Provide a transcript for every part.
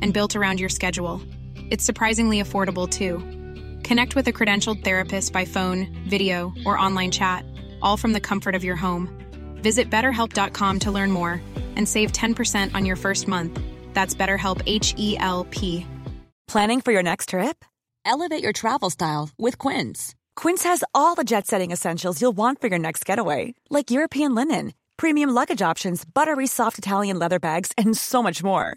and built around your schedule. It's surprisingly affordable too. Connect with a credentialed therapist by phone, video, or online chat, all from the comfort of your home. Visit betterhelp.com to learn more and save 10% on your first month. That's BetterHelp H E L P. Planning for your next trip? Elevate your travel style with Quince. Quince has all the jet setting essentials you'll want for your next getaway, like European linen, premium luggage options, buttery soft Italian leather bags, and so much more.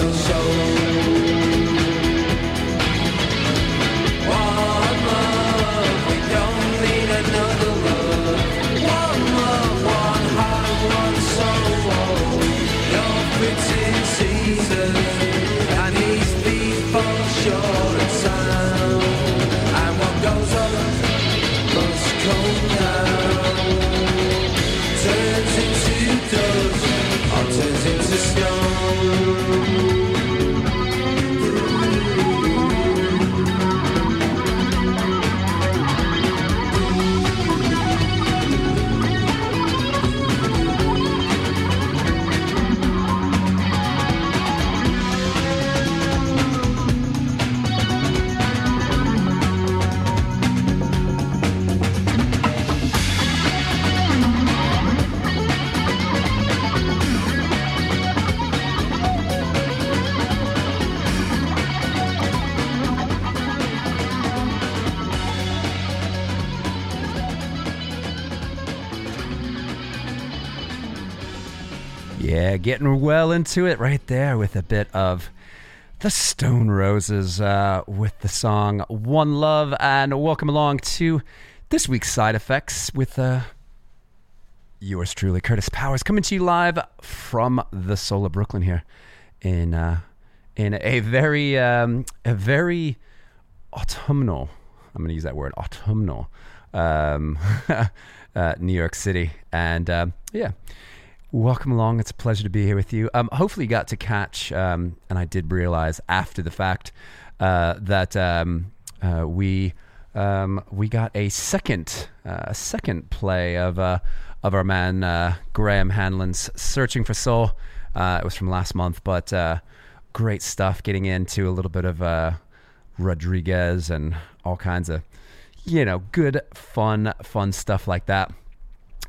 your soul Getting well into it right there with a bit of the Stone Roses uh, with the song One Love. And welcome along to this week's Side Effects with uh, yours truly, Kurtis Powers, coming to you live from the soul of Brooklyn here in, uh, in a very, um, a very autumnal, I'm going to use that word, autumnal, um, uh, New York City. And um, yeah Welcome along. It's a pleasure to be here with you. Um, hopefully, you got to catch, um, and I did realize after the fact uh, that um, uh, we um, we got a second uh, second play of uh, of our man uh, Graham Hanlon's "Searching for Soul." Uh, it was from last month, but great stuff. Getting into a little bit of Rodriguez and all kinds of you know good fun fun stuff like that.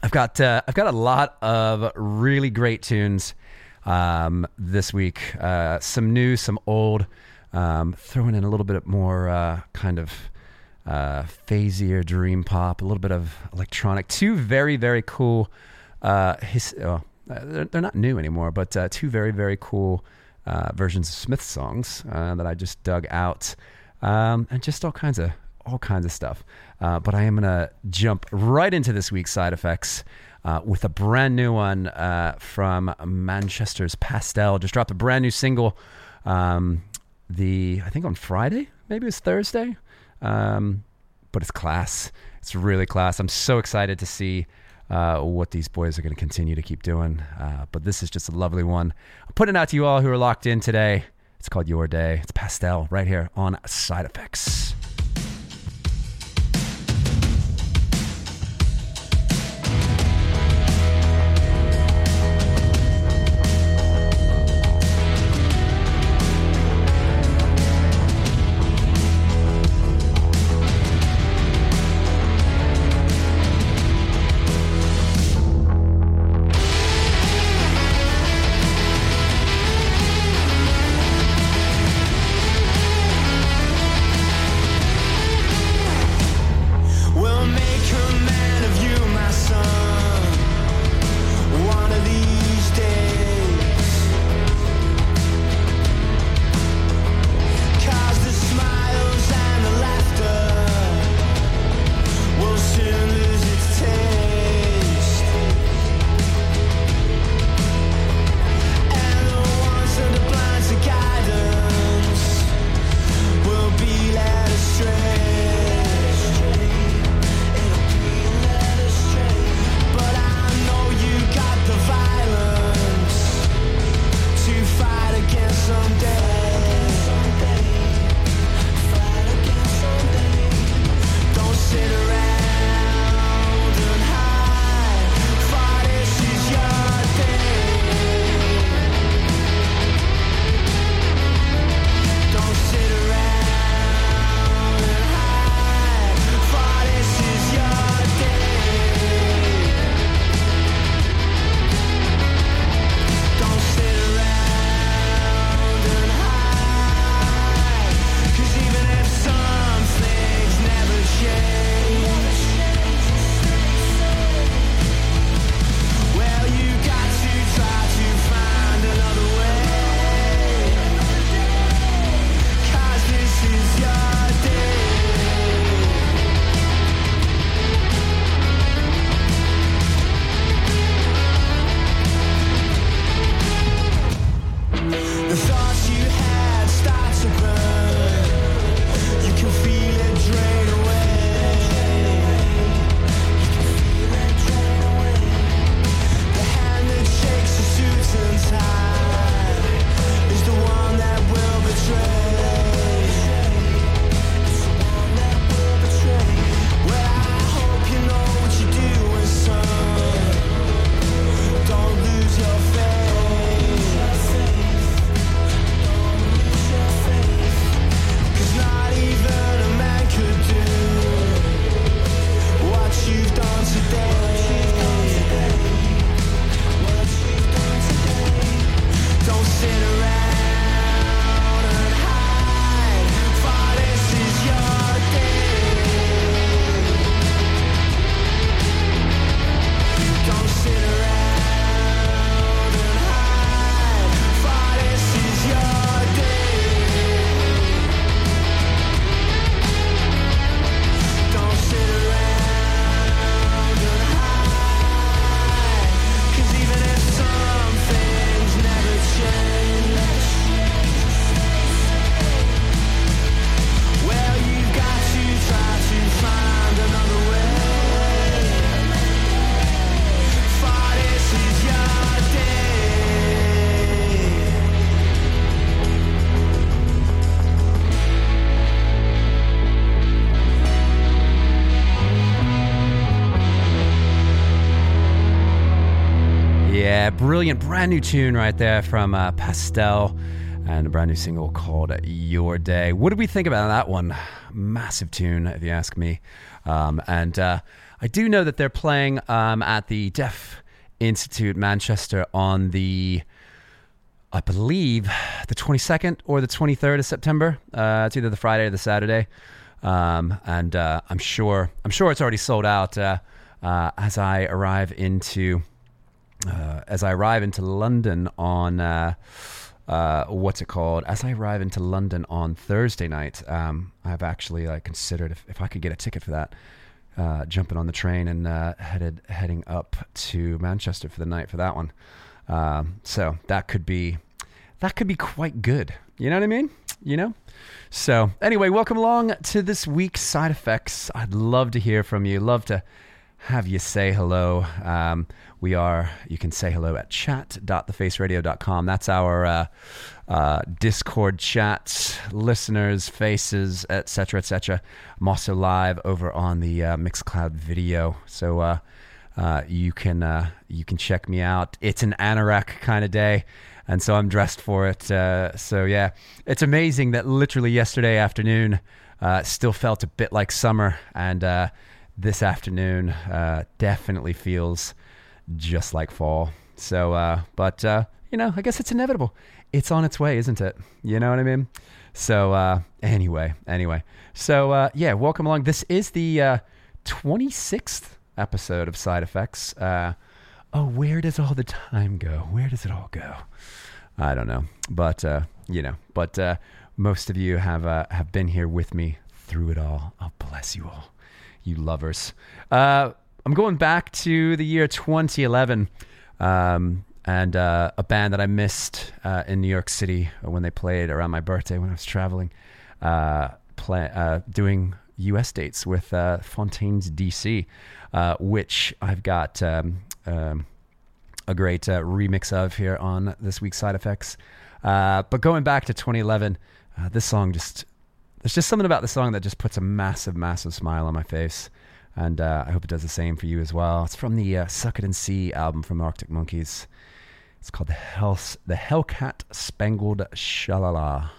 I've got uh, I've got a lot of really great tunes um, this week. Uh, some new, some old. Um, throwing in a little bit more uh, kind of uh, phasier dream pop, a little bit of electronic. Two very very cool. Uh, his, oh, they're, they're, not new anymore, but uh, two very very cool uh, versions of Smith songs that I just dug out, um, and just all kinds of all kinds of stuff. Uh, but I am going to jump right into this week's side effects uh, with a brand new one uh, from Manchester's Pastel. Just dropped a brand new single. Um, the I think on Friday, maybe it was Thursday. Um, but it's class. It's really class. I'm so excited to see uh, what these boys are going to continue to keep doing. Uh, but this is just a lovely one. I'm putting it out to you all who are locked in today. It's called Your Day. It's Pastel right here on Side Effects. Brilliant, brand new tune right there from uh, Pastel and a brand new single called Your Day. What did we think about that one? Massive tune, if you ask me. Um, and uh, I do know that they're playing um, at the Deaf Institute Manchester on the, I believe, the 22nd or the 23rd of September. Uh, it's either the Friday or the Saturday. Um, and uh, I'm sure I'm sure it's already sold out uh, uh, as I arrive into uh, as I arrive into London on uh, uh, what's it called? As I arrive into London on Thursday night, um, I've actually like considered if, if I could get a ticket for that, uh, jumping on the train and uh, headed heading up to Manchester for the night for that one. Um, so that could be that could be quite good. You know what I mean? You know. So anyway, welcome along to this week's side effects. I'd love to hear from you. Love to have you say hello. Um, we are, you can say hello at chat.thefaceradio.com. That's our uh, uh, Discord chat, listeners, faces, etc., etc. I'm also live over on the uh, Mixcloud video. So, uh, uh, you can uh, you can check me out. It's an anorak kind of day, and so I'm dressed for it. Uh, so yeah, it's amazing that literally yesterday afternoon uh, still felt a bit like summer, and uh, this afternoon uh, definitely feels just like fall. So, uh, but uh, you know, I guess it's inevitable. It's on its way, isn't it? You know what I mean? So uh, anyway, anyway, so uh, yeah, welcome along. This is the uh, 26th episode of Side Effects. Uh, oh, where does all the time go? Where does it all go? I don't know, but uh, you know, but uh, most of you have uh, have been here with me through it all. Oh, bless you all, you lovers. Uh, I'm going back to the year 2011, um, and uh, a band that I missed uh, in New York City when they played around my birthday when I was traveling, uh, play, uh, doing U.S. dates with uh, Fontaines DC, uh, which I've got um, um, a great remix of here on this week's Side Effects. Uh, but going back to 2011, uh, this song just there's just something about the song that just puts a massive, massive smile on my face, and uh, I hope it does the same for you as well. It's from the uh, "Suck It and See" album from Arctic Monkeys. It's called the Hell the Hellcat Spangled Shalala.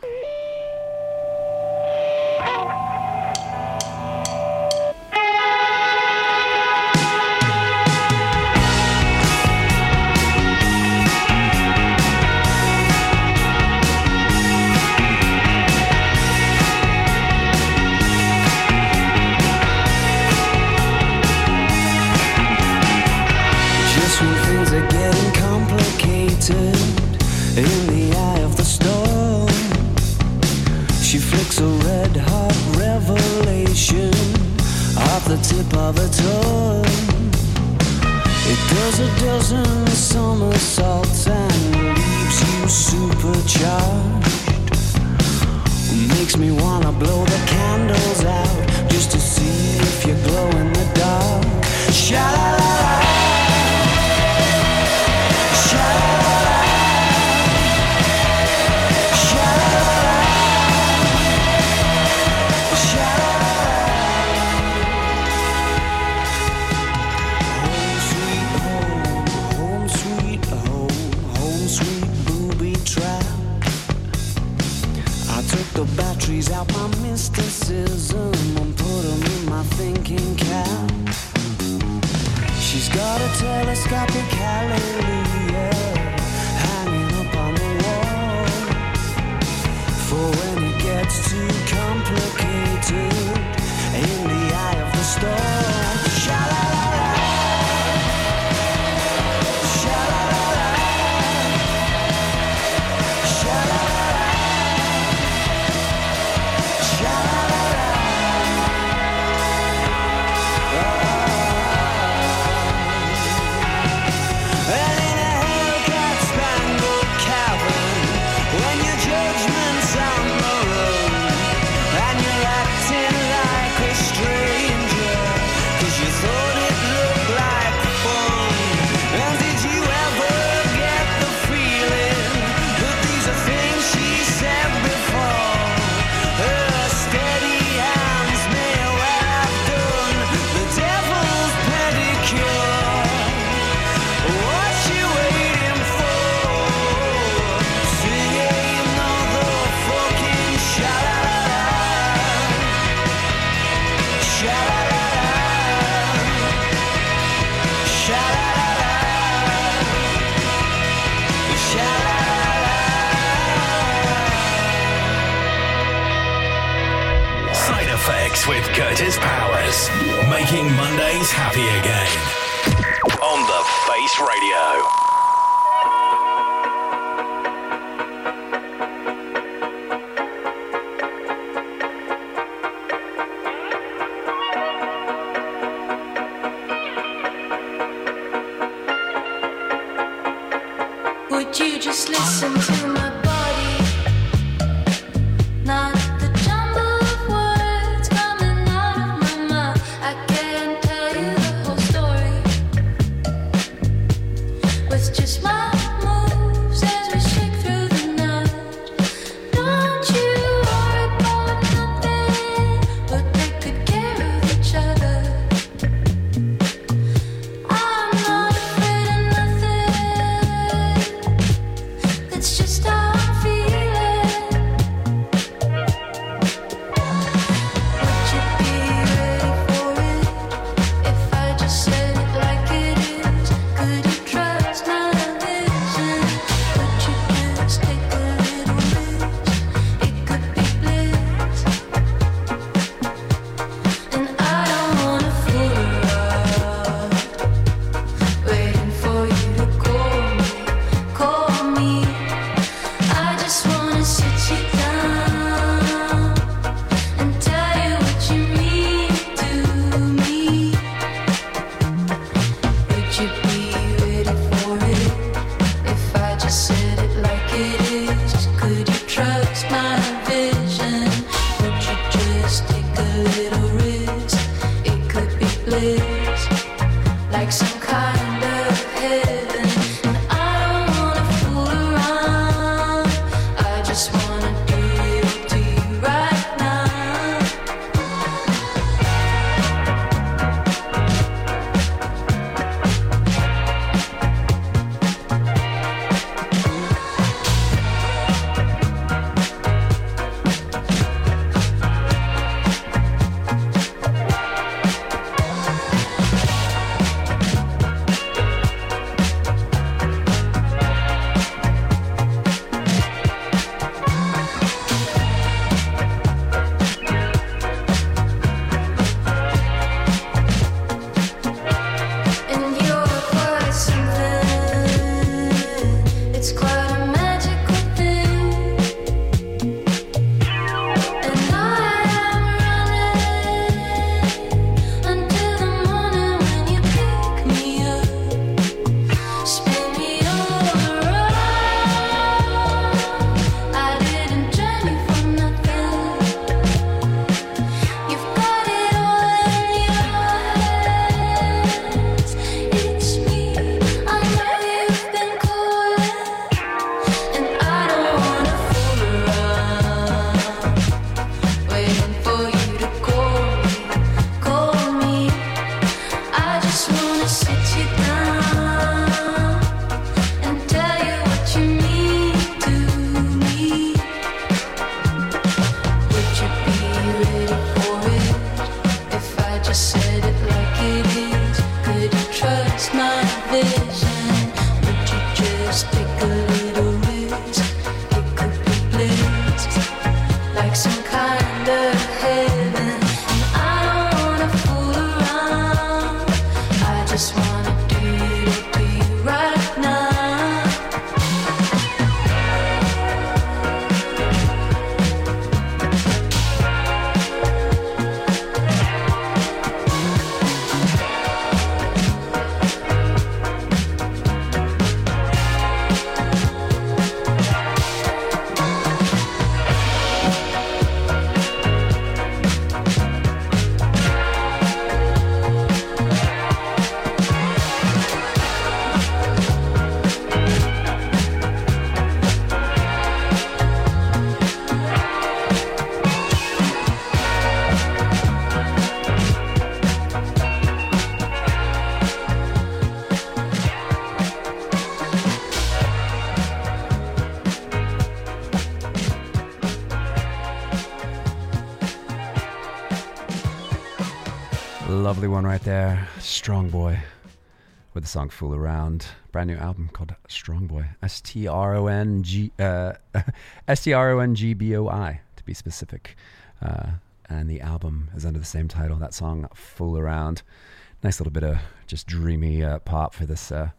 A red hot revelation off the tip of her tongue. It does a dozen somersaults and leaves you supercharged. Makes me wanna blow the candles out just to see if you glow in the dark. Sha-la-la-la. Batteries out my mysticism and put 'em in my thinking cap. She's got a telescopic hallelujah hanging up on the wall. For when it gets too complicated right there. strongboi with the song Fool Around. Brand new album called strongboi. S T R O N G uh, S T R O N G B O I to be specific. Uh, and the album is under the same title. That song, "Fool Around," nice little bit of just dreamy uh, pop for this uh,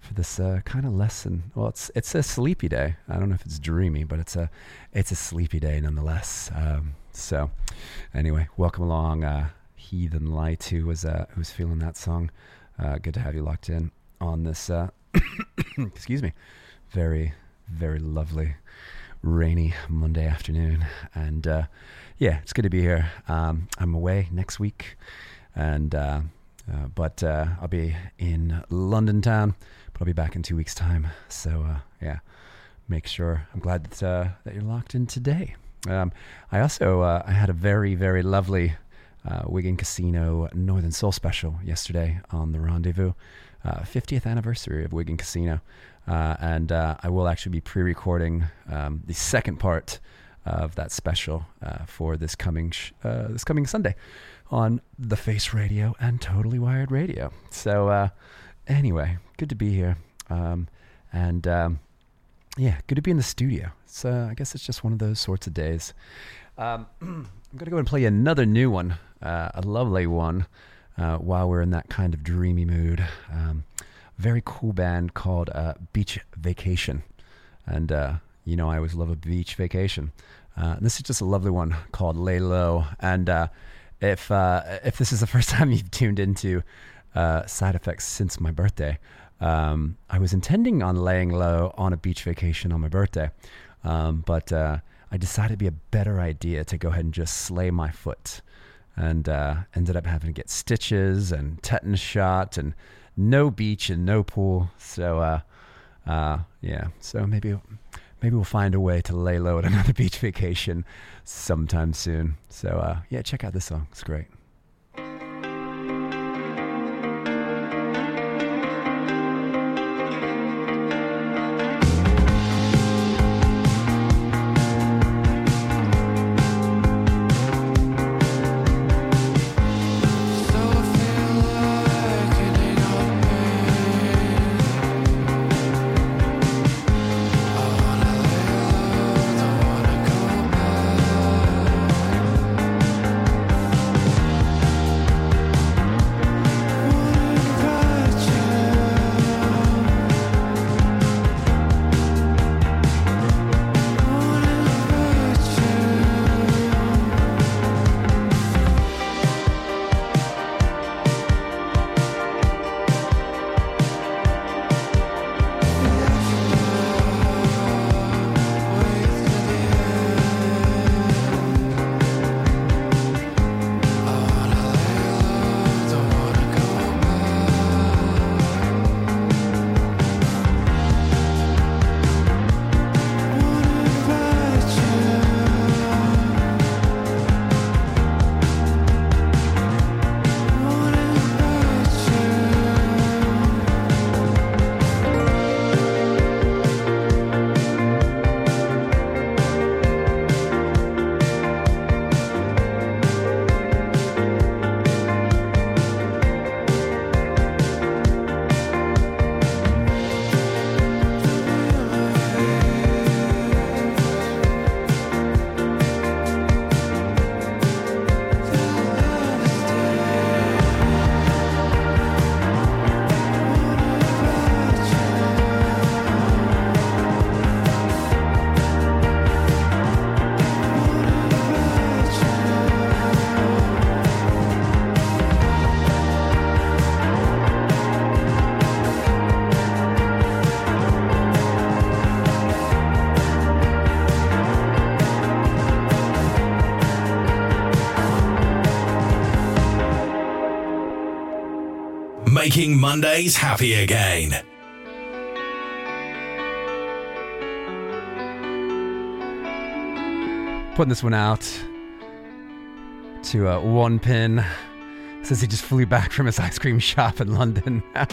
for this uh, kind of lesson. Well, it's it's a sleepy day. I don't know if it's dreamy, but it's a it's a sleepy day nonetheless. Um, so, anyway, welcome along, uh, Heathen Light, who was uh, who's feeling that song. Uh, good to have you locked in on this. Uh, excuse me, very very lovely rainy Monday afternoon, and uh, yeah, it's good to be here. Um, I'm away next week, and uh, uh, but uh, I'll be in London town. But I'll be back in two weeks' time. So uh, yeah, make sure. I'm glad that uh, that you're locked in today. Um, I also I had a very very lovely uh, Wigan Casino Northern Soul special yesterday on the Rendezvous, uh, 50th anniversary of Wigan Casino, uh, and uh, I will actually be pre-recording um, the second part of that special uh, for this coming sh- uh, this coming Sunday on the Face Radio and Totally Wired Radio. So anyway, good to be here, um, and um, yeah, good to be in the studio. So I guess it's just one of those sorts of days. Um, I'm gonna go and play another new one, uh, a lovely one, uh, while we're in that kind of dreamy mood. Um, very cool band called uh, Beach Vacation, and uh, you know I always love a beach vacation. Uh, this is just a lovely one called Lay Low, and uh, if if this is the first time you've tuned into side effects since my birthday, um, I was intending on laying low on a beach vacation on my birthday, um, but I decided it'd be a better idea to go ahead and just slay my foot, and uh, ended up having to get stitches and tetanus shot and no beach and no pool. So uh, uh, yeah, so maybe maybe we'll find a way to lay low at another beach vacation sometime soon. So uh, yeah, check out this song. It's great. Making Mondays happy again. Putting this one out to uh, one pin. Says he just flew back from his ice cream shop in London. I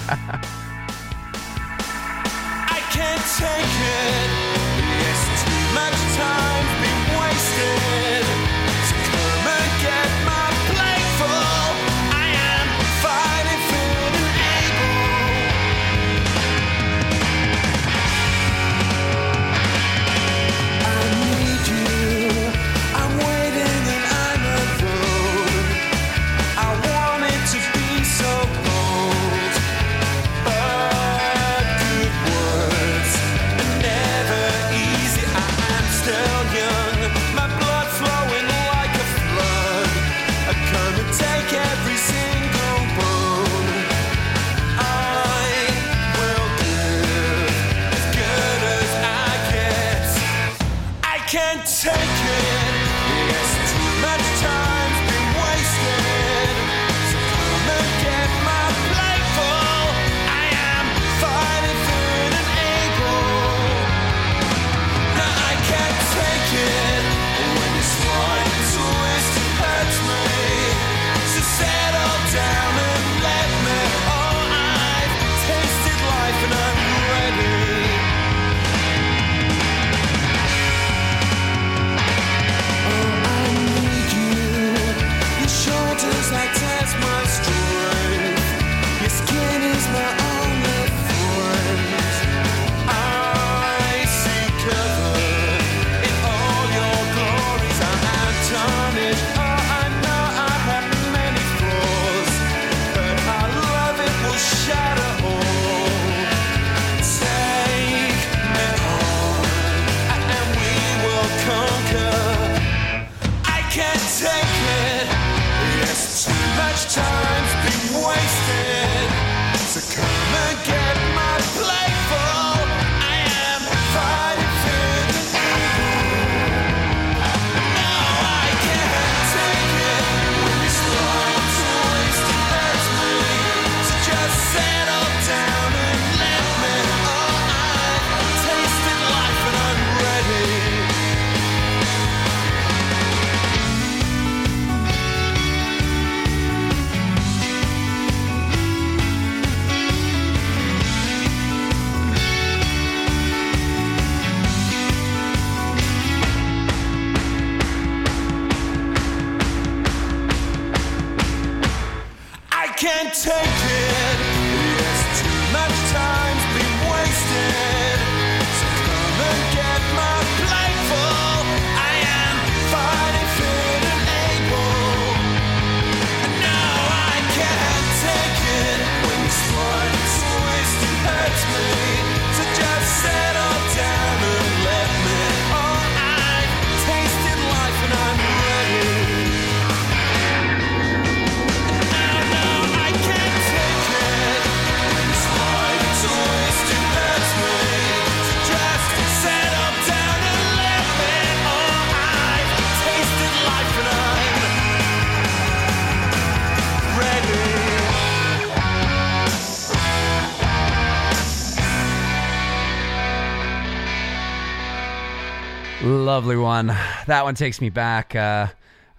Lovely one. That one takes me back. Uh,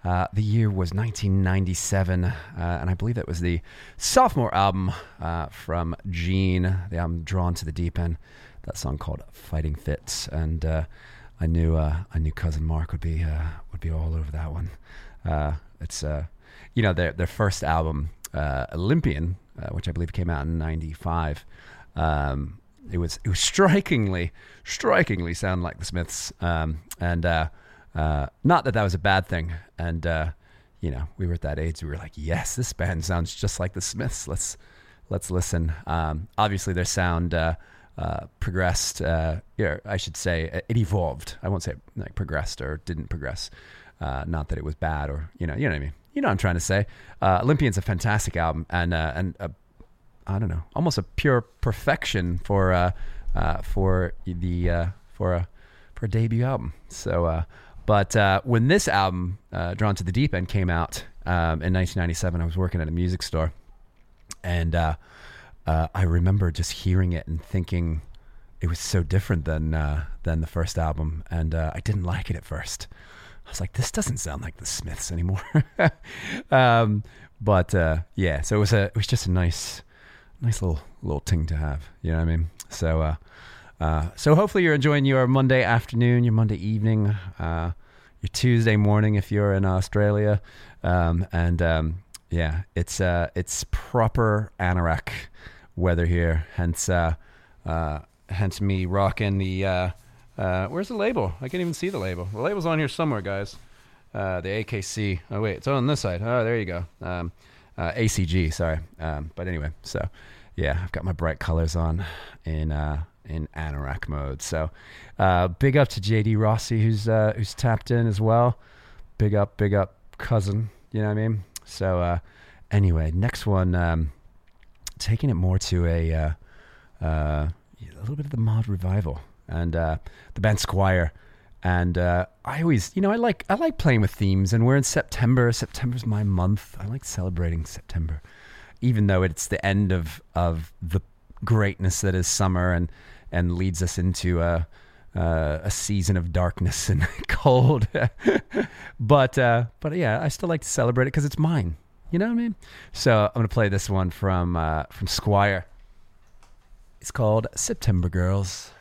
uh, the year was 1997, uh, and I believe that was the sophomore album uh, from Gene, the album Drawn to the Deep End. That song called "Fighting Fits," and uh, I knew uh, I knew cousin Mark would be would be all over that one. It's you know their their first album, Olympian, which I believe came out in '95. Um, it was it was strikingly strikingly sound like the Smiths, um, and uh, uh, not that that was a bad thing. And uh, you know, we were at that age. We were like, yes, this band sounds just like the Smiths. Let's let's listen. Um, obviously, their sound uh, uh, progressed. Uh, yeah, I should say it evolved. I won't say like progressed or didn't progress. Uh, not that it was bad or you know, you know what I mean. You know what I'm trying to say. Uh, Olympian's a fantastic album and uh, and a I don't know, almost a pure perfection for uh, uh, for the uh, for a a debut album. So, uh, but uh, when this album, uh, Drawn to the Deep End, came out um, in 1997, I was working at a music store, and uh, uh, I remember just hearing it and thinking it was so different than uh, than the first album, and uh, I didn't like it at first. I was like, this doesn't sound like the Smiths anymore. um, but yeah, so it was a it was just a nice nice little little thing to have. You know what I mean? So uh, so hopefully you're enjoying your Monday afternoon, your Monday evening, uh, your Tuesday morning if you're in Australia, um, and um, yeah, it's uh, it's proper anorak weather here. Hence uh, uh, hence me rocking the. Uh, where's the label? I can't even see the label. The label's on here somewhere, guys. The AKC. Oh wait, it's on this side. Oh, there you go. Um, ACG. Sorry. Um, but anyway, so yeah, I've got my bright colors on in in anorak mode. So uh, big up to JD Rossi who's uh, who's tapped in as well. Big up, big up, cousin. You know what I mean? So uh, anyway, next one, um, taking it more to a uh, uh, a little bit of the mod revival and uh, the band Squire. and uh, I always, you know, I like I like playing with themes, and we're in September. September's my month. I like celebrating September, even though it's the end of of the greatness that is summer, and and leads us into a uh, a season of darkness and cold. but uh, but yeah, I still like to celebrate it because it's mine. You know what I mean? So I'm gonna play this one from uh, from Squire. It's called September Girls.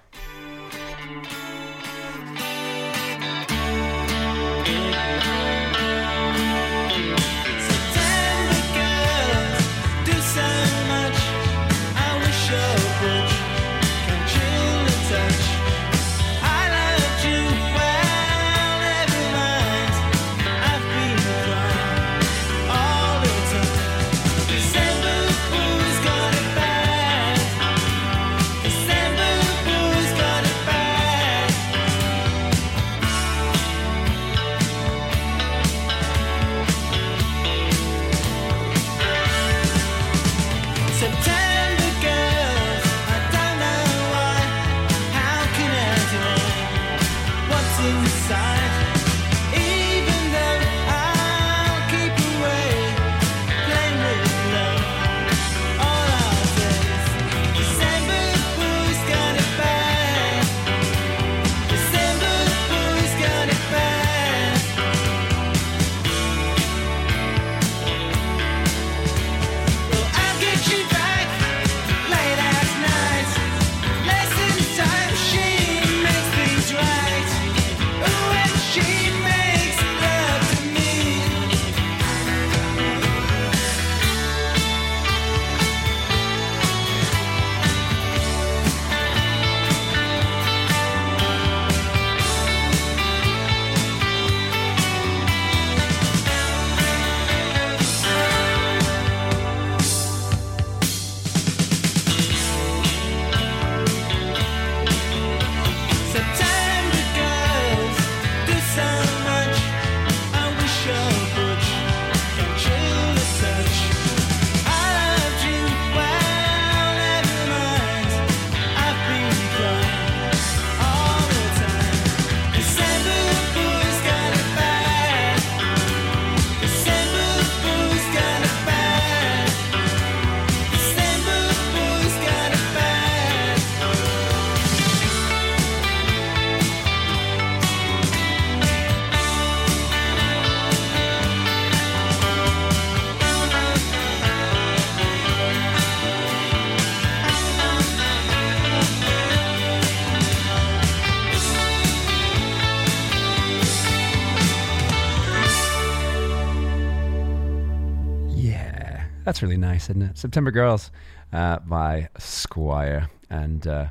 Nice, isn't it? September Girls uh, by Squire, and uh,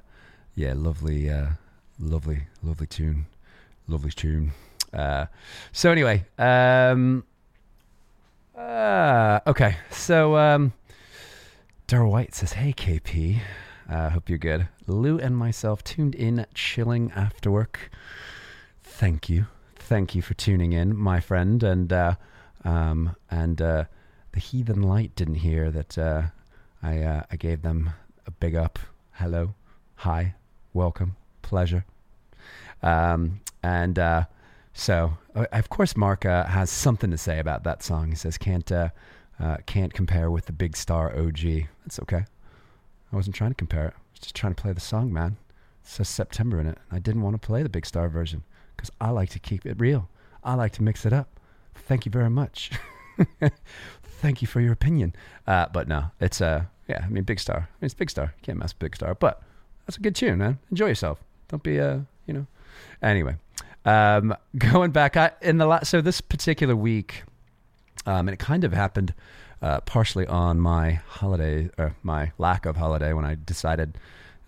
yeah, lovely, uh, lovely, lovely tune, lovely tune. Uh, so anyway, um, uh, okay, so um, White says, "Hey KP, uh, hope you're good." Lou and myself tuned in, chilling after work. Thank you, thank you for tuning in, my friend, and um, and the Heathen Light didn't hear that uh, I uh, I gave them a big up. Hello, hi, welcome, pleasure. Um, and uh, so, of course, Mark uh, has something to say about that song. He says, "Can't uh, uh, can't compare with the Big Star OG." That's okay. I wasn't trying to compare it. I was just trying to play the song, man. It says September in it. And I didn't want to play the Big Star version because I like to keep it real. I like to mix it up. Thank you very much. Thank you for your opinion. Uh, but no, it's uh, yeah. I mean, Big Star. I mean, it's Big Star. Can't mess with Big Star. But that's a good tune, man. Enjoy yourself. Don't be uh, you know. Anyway, um, going back, I in the last so this particular week, um, and it kind of happened uh, partially on my holiday or my lack of holiday when I decided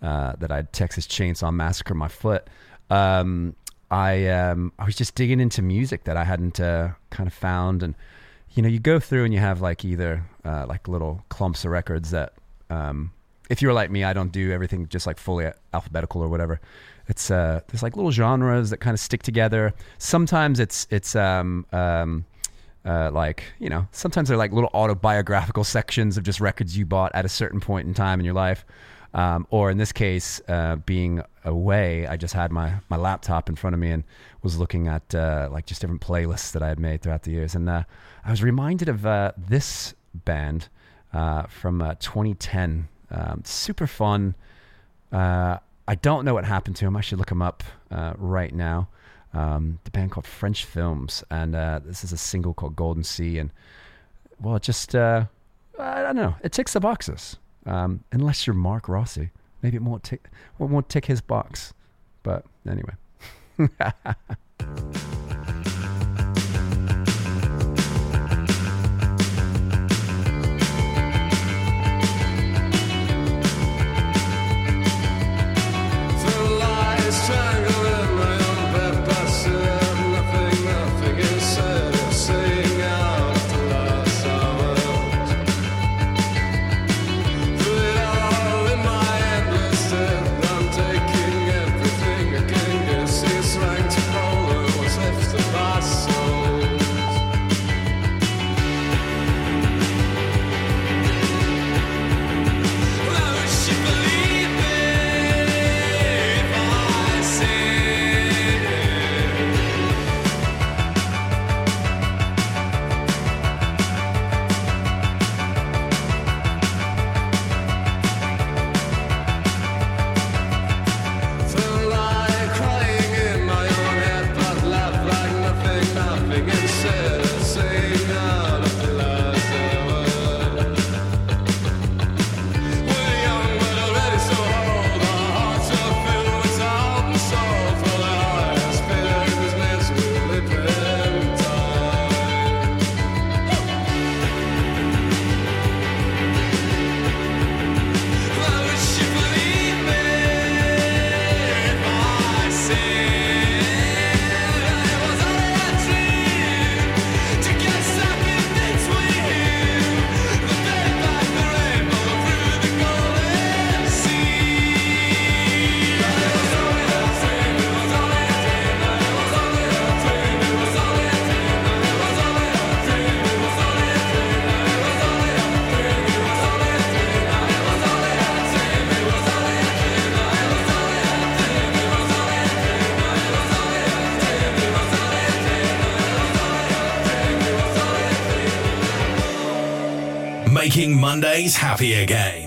uh, that I'd Texas Chainsaw Massacre my foot. Um, I um, I was just digging into music that I hadn't uh, kind of found, and you know, you go through and you have like either uh, like little clumps of records that, um, if you're like me, I don't do everything just like fully alphabetical or whatever. It's uh, there's like little genres that kind of stick together. Sometimes it's it's um, um, uh, like you know, sometimes they're like little autobiographical sections of just records you bought at a certain point in time in your life. Um, or in this case, uh, being away, I just had my, my laptop in front of me and was looking at uh, like just different playlists that I had made throughout the years. And uh, I was reminded of uh, this band uh, from uh, 2010. Um, super fun. I don't know what happened to him. I should look him up right now. Um, the band called French Films, and this is a single called Golden Sea. And well, it just I don't know. It ticks the boxes. Um, unless you're Mark Rossi, maybe it won't tick. It won't tick his box. But anyway. Making Mondays happy again.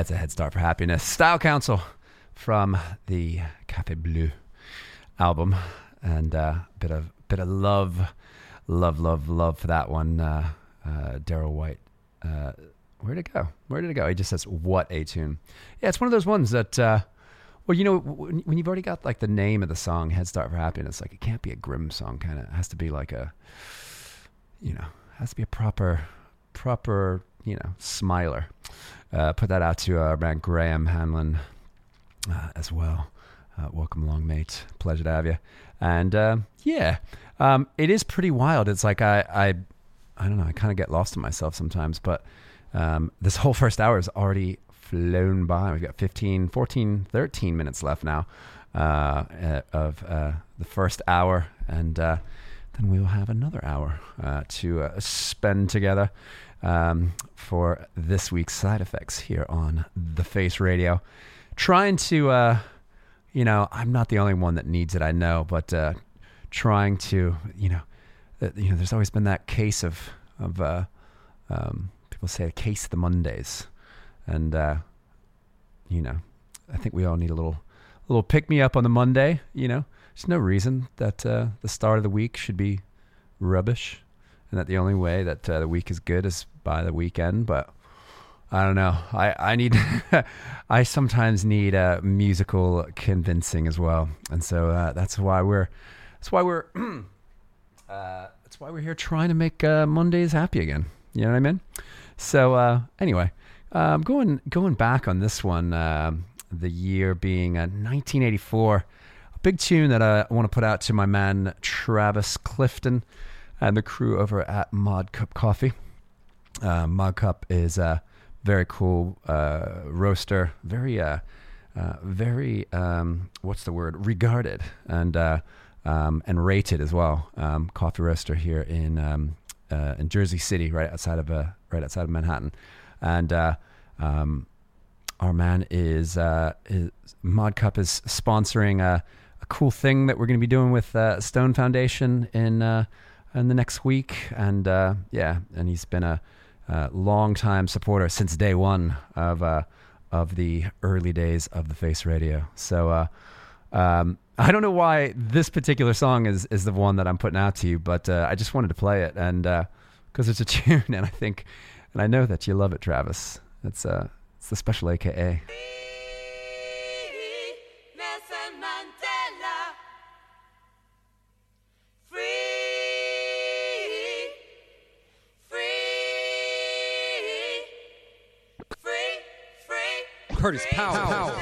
That's a head start for happiness. Style Council from the Cafe Bleu album. And uh, a bit of bit of love, love, love, love for that one. Uh, uh, Daryl White. Uh, where'd it go? Where did it go? He just says, "What a tune!" Yeah, it's one of those ones that, uh, well, you know, when, when you've already got like the name of the song, "Head Start for Happiness," like it can't be a grim song. Kind of has to be like a, you know, has to be a proper, proper, you know, smiler. Uh, put that out to our man Graham Hanlon uh, as well. Uh, welcome along, mate. Pleasure to have you. And uh, yeah, um, it is pretty wild. It's like I, I, I don't know. I kind of get lost in myself sometimes, but um, this whole first hour is already flown by. We've got 15, 14, 13 minutes left now uh, uh, of uh, the first hour, and uh, then we will have another hour uh, to uh, spend together um, for this week's side effects here on the Face Radio. Trying to, uh, you know, I'm not the only one that needs it. I know, but uh, trying to, you know, uh, you know, there's always been that case of of uh, um, people say a case of the Mondays, and uh, you know, I think we all need a little little pick me up on the Monday. You know, there's no reason that uh, the start of the week should be rubbish, and that the only way that uh, the week is good is by the weekend. But I don't know. I I need I sometimes need uh, musical convincing as well, and so uh, that's why we're that's why we're uh, that's why we're here trying to make uh, Mondays happy again. You know what I mean? So anyway, um, going going back on this one, the year being uh, 1984. A big tune that I want to put out to my man Travis Clifton and the crew over at Mod Cup Coffee. Uh, Mod Cup is a very cool uh, roaster, very, uh, uh, very, um, what's the word? Regarded and uh, um, and rated as well. Um, coffee roaster here in um, uh, in Jersey City, right outside of uh, right outside of Manhattan, and um, our man is, uh, is Mod Cup is sponsoring a, a cool thing that we're going to be doing with uh, Stone Foundation in uh, in the next week, and uh, yeah, and he's been a, a long time supporter since day one of uh, of the early days of the Face Radio. So uh, um, I don't know why this particular song is is the one that I'm putting out to you, but uh, I just wanted to play it, and because it's a tune, and I think, and I know that you love it, Travis. It's uh, it's the special AKA. Kurtis Powers. Nelson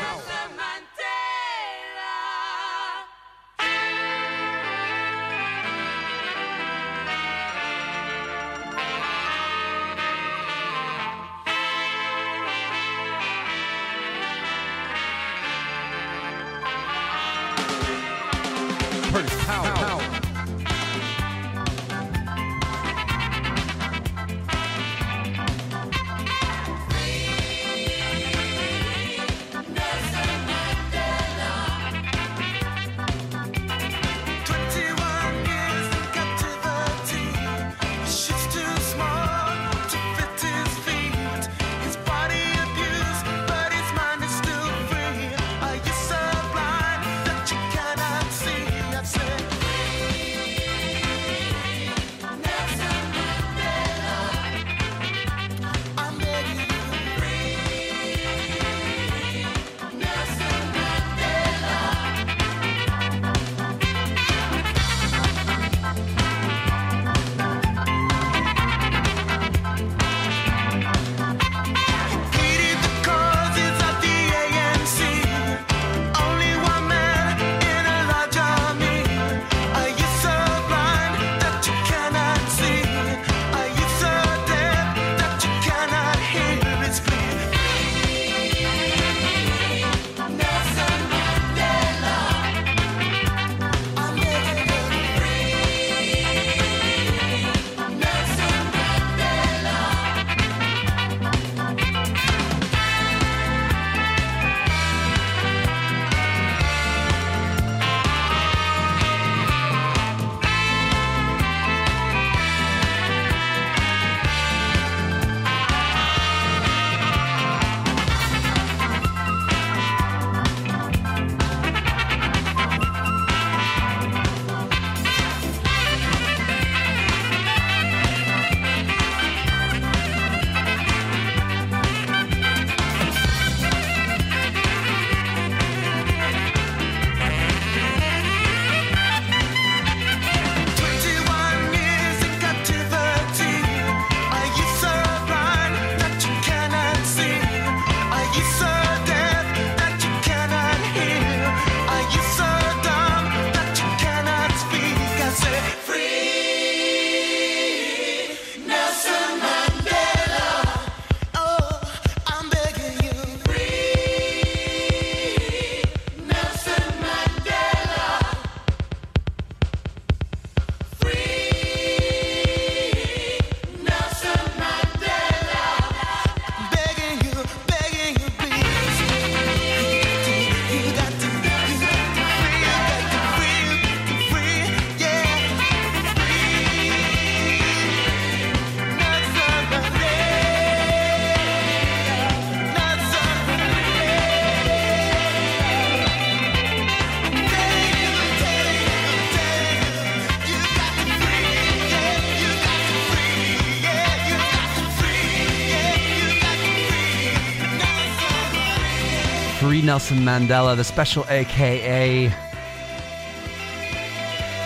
Nelson Mandela, the special AKA.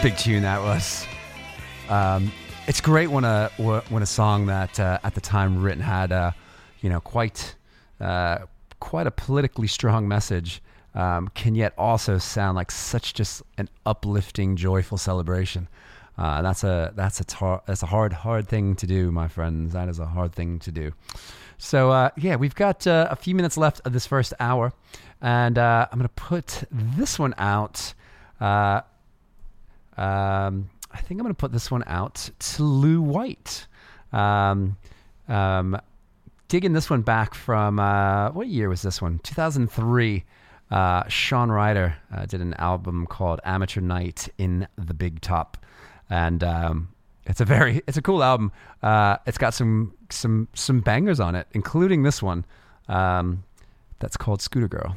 Big tune that was. Um, it's great when a when a song that uh, at the time written had a, you know, quite uh, quite a politically strong message, um, can yet also sound like such just an uplifting, joyful celebration. Uh, that's a that's a tar- that's a hard hard thing to do, my friends. That is a hard thing to do. So uh, yeah, we've got uh, a few minutes left of this first hour, and uh, I'm gonna put this one out. Uh, um, I think I'm gonna put this one out to Lou White. Um, um, digging this one back from uh, what year was this one? 2003. Uh, Shaun Ryder uh, did an album called Amateur Night in the Big Top, and um, it's a very it's a cool album. Uh, it's got some some some bangers on it, including this one um, that's called Scooter Girl.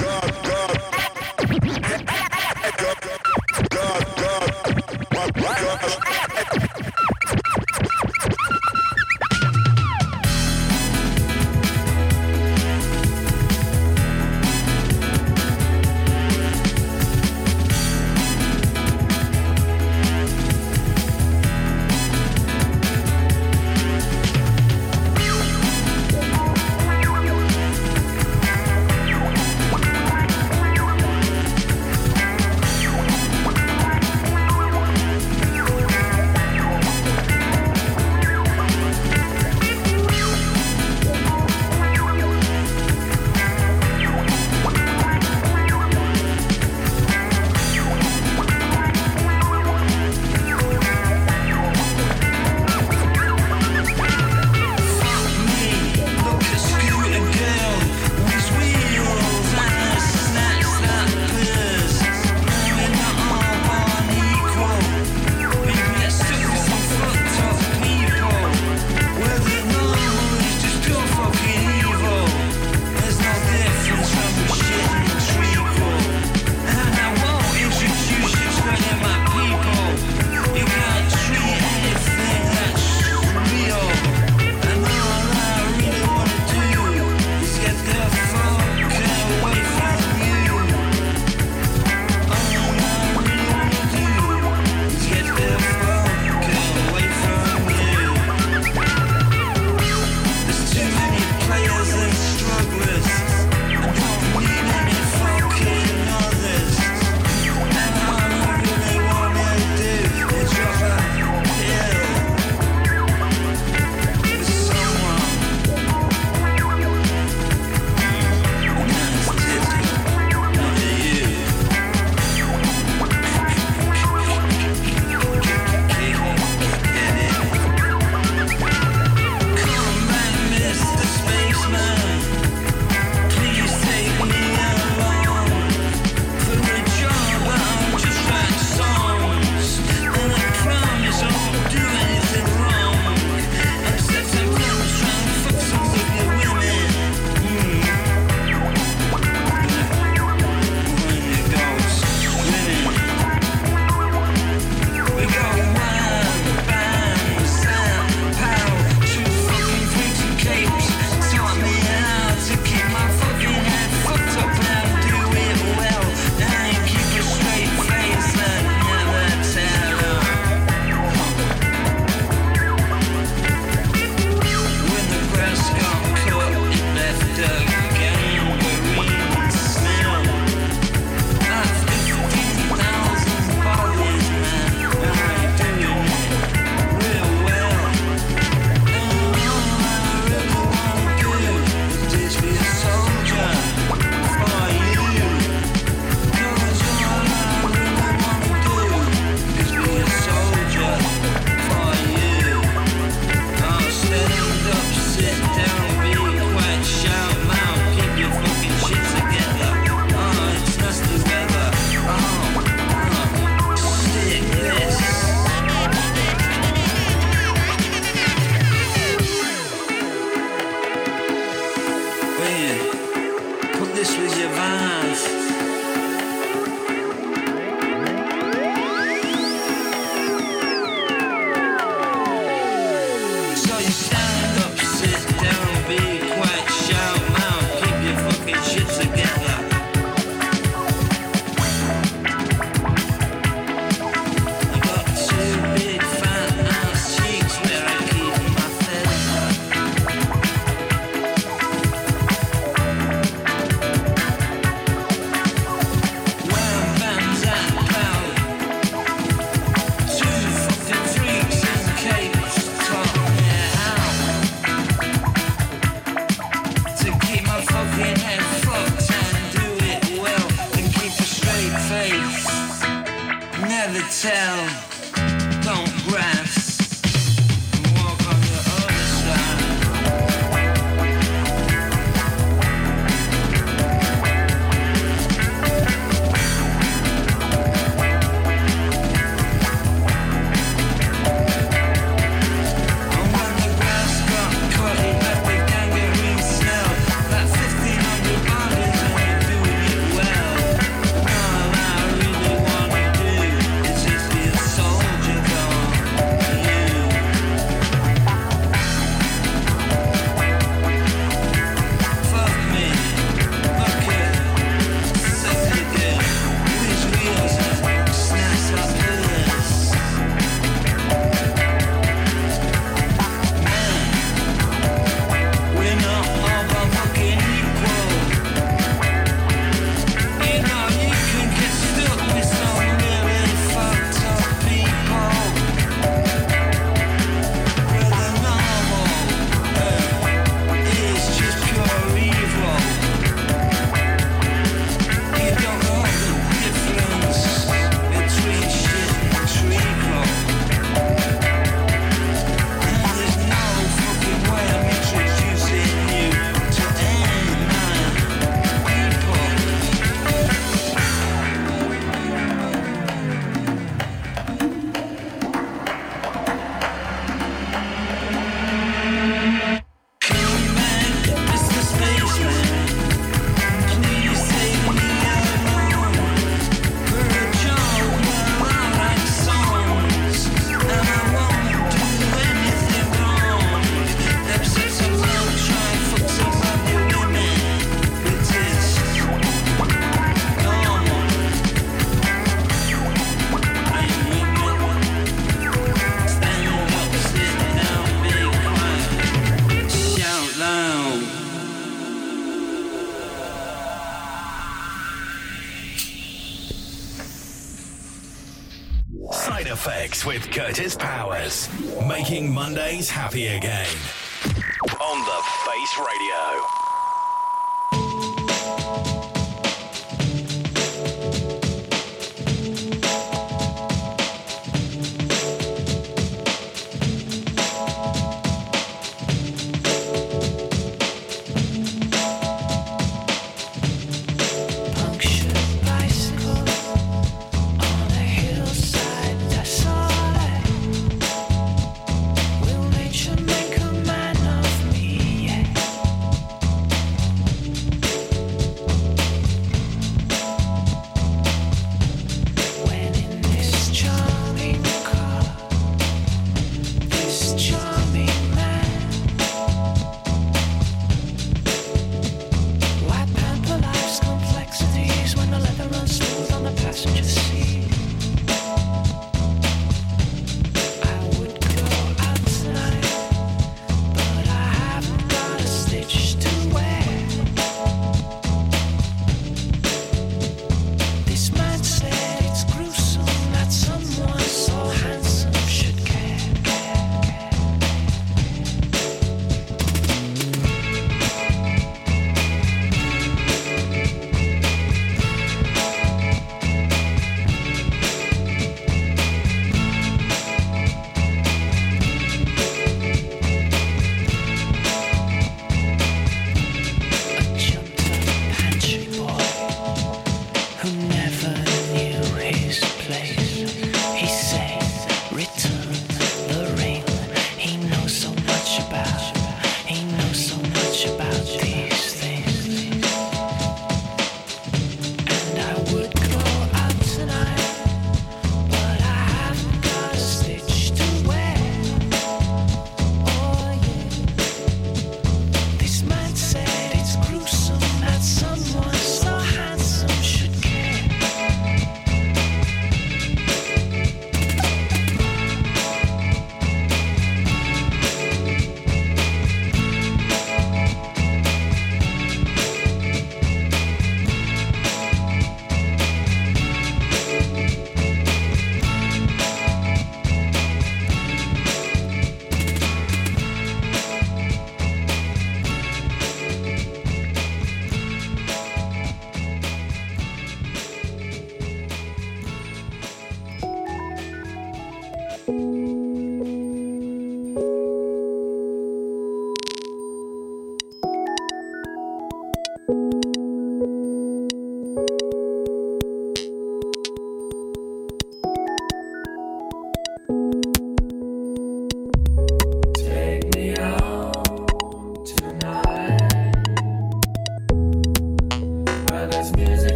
Making Mondays happy again.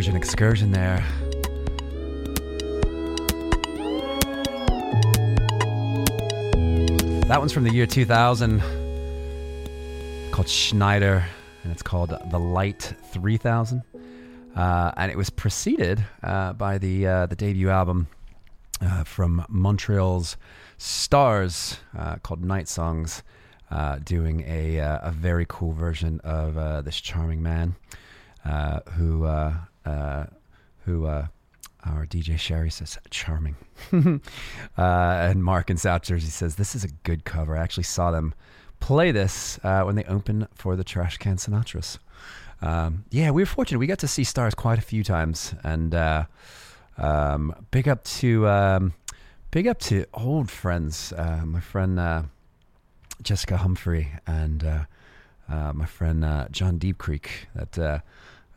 Version excursion there. That one's from the year 2000 called Schneider, and it's called The Light 3000. Uh, and it was preceded uh, by the, uh, the debut album uh, from Montreal's Stars uh, called Night Songs, uh, doing a, a very cool version of this charming man uh, who uh, uh, who uh, our DJ Sherry says charming, uh, and Mark in South Jersey says this is a good cover. I actually saw them play this uh, when they opened for the Trash Can Sinatras. Um, yeah, we were fortunate. We got to see Stars quite a few times, and uh, um, big up to um, big up to old friends. My friend uh, Jessica Humphrey and uh, uh, my friend uh, John Deep Creek that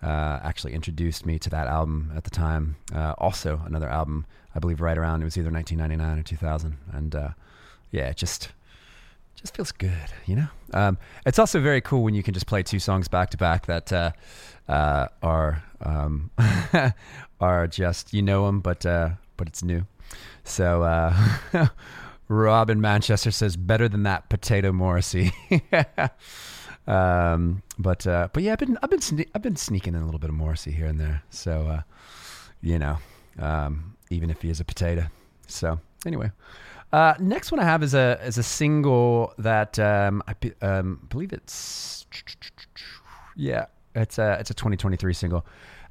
uh, actually introduced me to that album at the time. Uh, also, another album I believe right around it was either 1999 or 2000, and uh, yeah, it just just feels good, you know. Um, it's also very cool when you can just play two songs back to back that uh, uh, are um, are just you know them, but uh, but it's new. So Rob in Manchester says better than that potato Morrissey. um, but uh, but yeah, I've been I've been sne- I've been sneaking in a little bit of Morrissey here and there. So uh, you know, um, even if he is a potato. So anyway. Uh, next one I have is a is a single that um, I um, believe it's yeah it's a it's a 2023 single,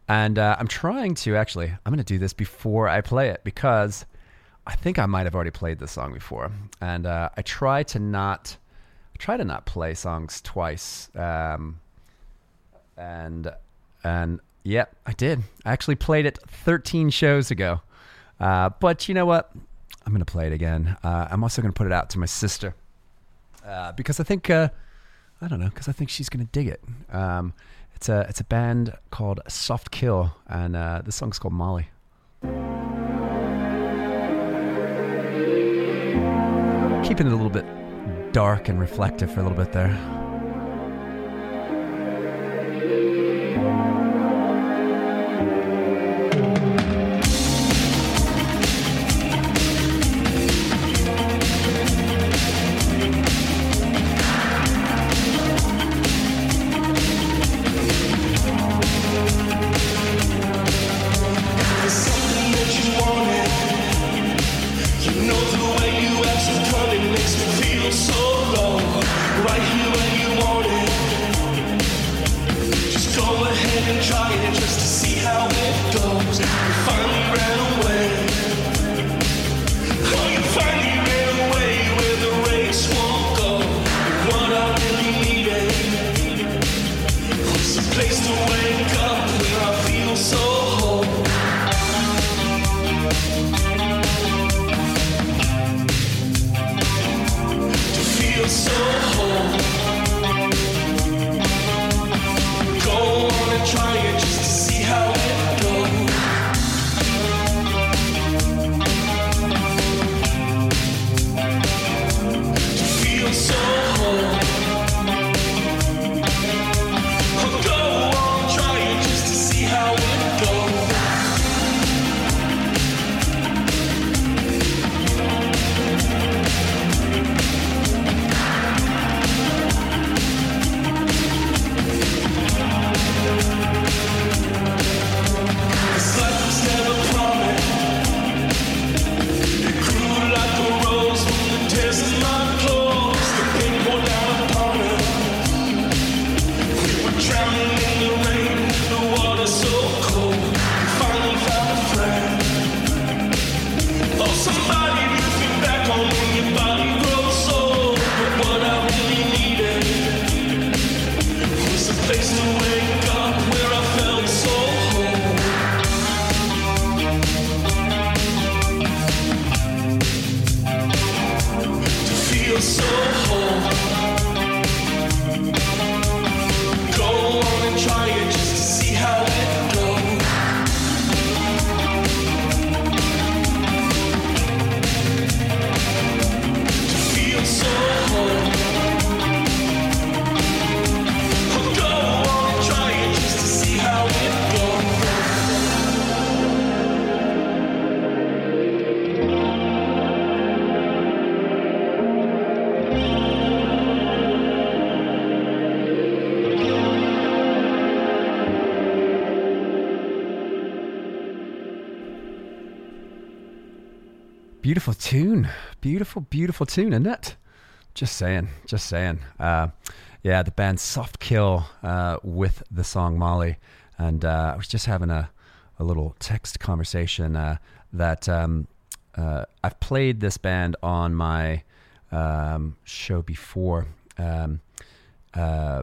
and uh, I'm trying to actually I'm going to do this before I play it because I think I might have already played this song before, and uh, I try to not I try to not play songs twice, um, and and yeah I did I actually played it 13 shows ago, uh, but you know what I'm to play it again. Uh, I'm also to put it out to my sister uh, because I think uh, I don't know because I think she's to dig it. Um, it's a it's a band called Soft Kill, and uh, the song's called Molly. Keeping it a little bit dark and reflective for a little bit there. Tune. Beautiful, beautiful tune, isn't it? Just saying. Just saying. Uh, yeah, the band Soft Kill uh, with the song Molly. And uh, I was just having a, a little text conversation uh, that um, uh, I've played this band on my um, show before. Um, uh,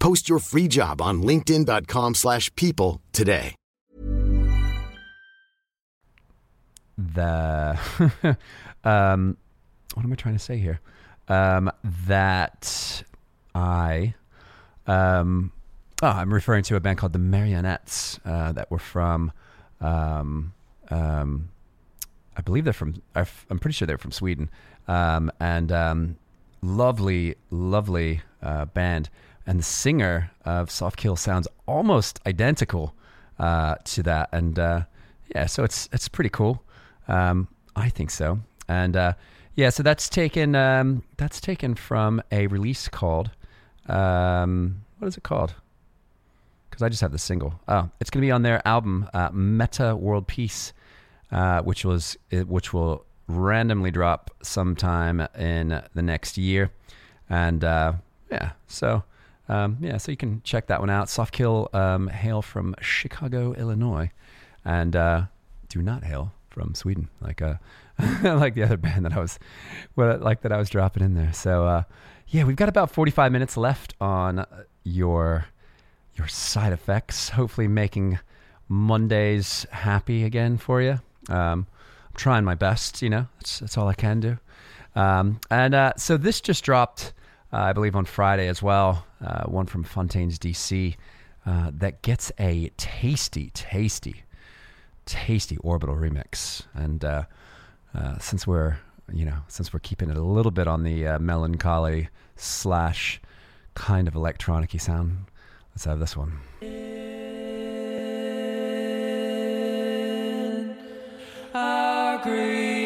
Post your free job on linkedin.com/people slash people today. the um, what am I trying to say here? Um, that I um, oh, I'm referring to a band called the Mary Onettes uh, that were from um, um, I believe they're from I'm pretty sure they're from Sweden um, and um, lovely lovely uh, band and the singer of Soft Kill sounds almost identical uh, to that and uh, yeah so it's it's pretty cool um, I think so. And uh, yeah, so that's taken um, that's taken from a release called um, what is it called? Because I just have the single. Oh, it's going to be on their album uh, Metta World Peace, uh, which was which will randomly drop sometime in the next year. And uh, yeah, so um, yeah, so you can check that one out. Soft Kill um, hail from Chicago, Illinois, and uh, do not hail from Sweden, like uh, like the other band that I was, like that I was dropping in there. So uh, yeah, we've got about forty five minutes left on your your side effects. Hopefully, making Mondays happy again for you. Um, I'm trying my best. You know, that's that's all I can do. Um, and uh, so this just dropped, uh, I believe, on Friday as well. Uh, one from Fontaines DC uh, that gets a tasty, tasty tasty orbital remix and uh, uh, since we're you know since we're keeping it a little bit on the uh, melancholy slash kind of electronic sound let's have this one Gone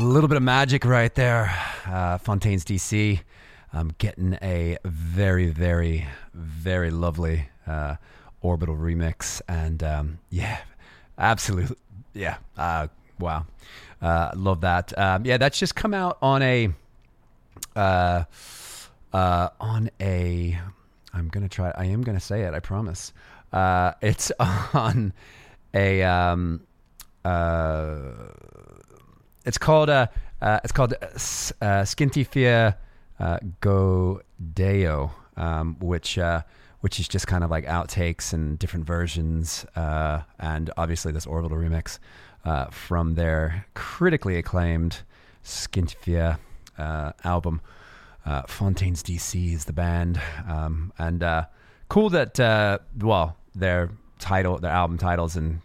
A little bit of magic right there. Uh, Fontaines DC. I'm getting a very, very, very lovely uh, orbital remix. And um, yeah, absolutely. Yeah. Uh, wow. Uh, love that. Um, yeah, that's just come out on a. Uh, uh, on a. I'm going to try. I am going to say it. I promise. It's on a. Um, it's called uh, uh it's called uh, uh, Skinty Fia uh, Go Deo, um, which uh, which is just kind of like outtakes and different versions, uh, and obviously this orbital remix uh, from their critically acclaimed Skinty Fia uh, album. Uh, Fontaines DC is the band, um, and cool that well their title, their album titles in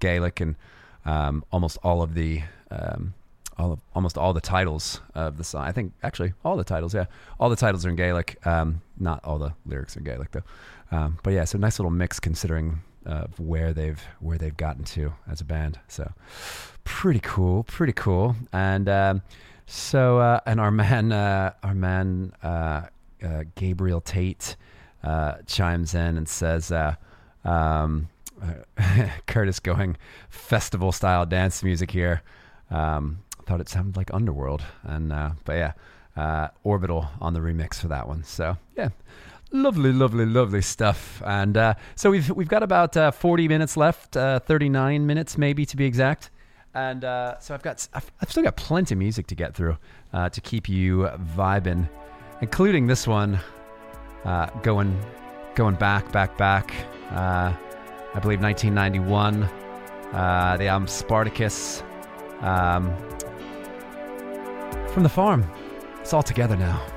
Gaelic, and um, almost all of the um, all of, almost all the titles of the song. I think actually all the titles, yeah, all the titles are in Gaelic. Um, not all the lyrics are Gaelic though. Um, but yeah, so nice little mix considering uh, where they've where they've gotten to as a band. So pretty cool, pretty cool. And um, so uh, and our man, uh, our man uh, uh, Gabriel Tate uh, chimes in and says. Um, Kurtis going festival style dance music here. Um, thought it sounded like Underworld, and uh, but yeah, uh, Orbital on the remix for that one. So yeah, lovely, lovely, lovely stuff. And uh, so we've we've got about uh, 40 minutes left, uh, 39 minutes maybe to be exact. And uh, so I've got I've, I've still got plenty of music to get through uh, to keep you vibing, including this one uh, going going back, back, back. I believe 1991. Uh, the album Spartacus um, from the farm. It's all together now.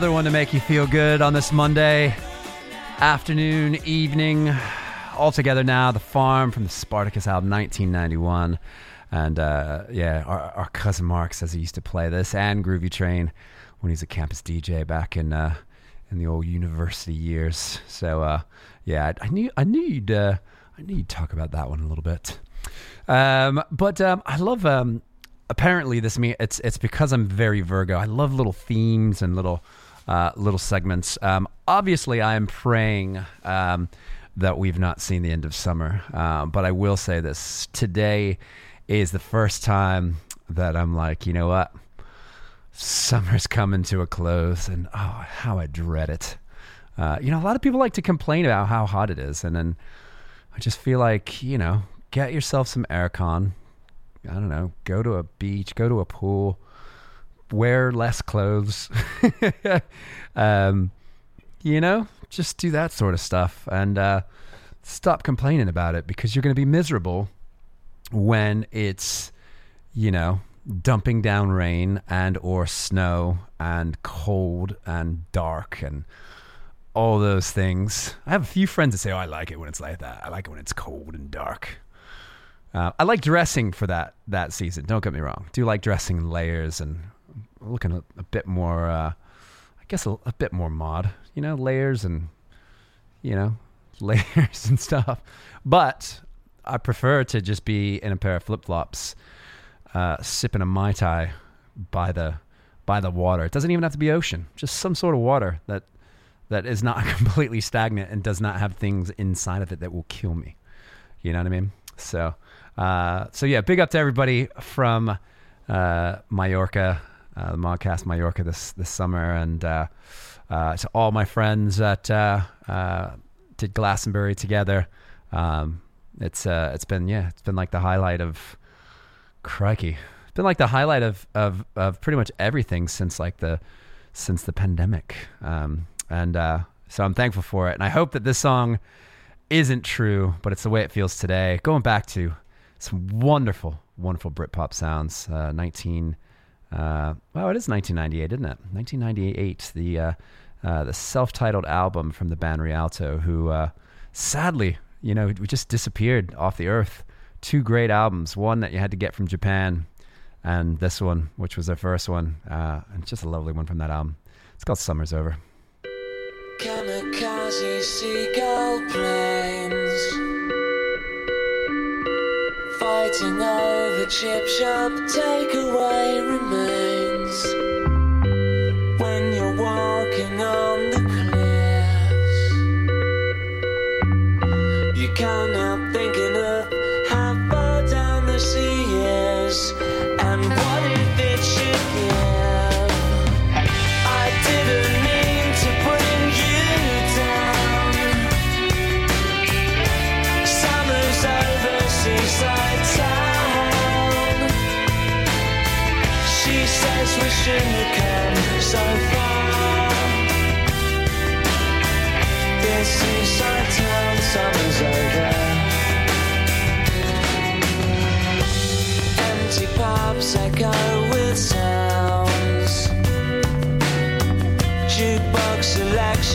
Another one to make you feel good on this Monday afternoon, evening. All together now, The Farm from the Spartacus album, 1991. And uh, yeah, our, our cousin Mark says he used to play this and Groovy Train when he's a campus DJ back in uh, in the old university years. So uh, yeah, I, I knew I knew you'd uh, I knew you'd talk about that one a little bit. Um, but um, I love. Um, apparently, this me. It's it's because I'm very Virgo. I love little themes and little uh, little segments. Um, obviously, I am praying um, that we've not seen the end of summer. Um, but I will say this: today is the first time that I'm like, you know what? Summer's coming to a close, and oh, how I dread it. Uh, you know, a lot of people like to complain about how hot it is, and then I just feel like, you know, get yourself some aircon. I don't know, go to a beach, go to a pool, wear less clothes. um, you know, just do that sort of stuff and uh, stop complaining about it because you're going to be miserable when it's, you know, dumping down rain and or snow and cold and dark and all those things. I have a few friends that say, "Oh, I like it when it's like that. I like it when it's cold and dark." Uh, I like dressing for that that season. Don't get me wrong. Do like dressing in layers and looking a, a bit more. Uh, I guess a, a bit more mod. You know, layers and you know layers and stuff. But I prefer to just be in a pair of flip flops, uh, sipping a mai tai by the by the water. It doesn't even have to be ocean. Just some sort of water that that is not completely stagnant and does not have things inside of it that will kill me. You know what I mean? So, uh, so yeah, big up to everybody from uh, Mallorca, uh, the Modcast Mallorca this this summer, and uh, uh, to all my friends that uh, uh, did Glastonbury together. Um, it's uh, it's been yeah, it's been like the highlight of crikey. It's been like the highlight of of of pretty much everything since like the since the pandemic. Um, and so I'm thankful for it. And I hope that this song isn't true, but it's the way it feels today. Going back to some wonderful, wonderful Britpop sounds. Uh, 19, uh, well, it is 1998, isn't it? 1998, the uh, uh, the self-titled album from the band Rialto, who uh, sadly, you know, we just disappeared off the earth. Two great albums, one that you had to get from Japan, and this one, which was their first one, uh, and just a lovely one from that album. It's called "Summer's Over." Kamikaze seagull planes Fighting over chip shop. Takeaway remains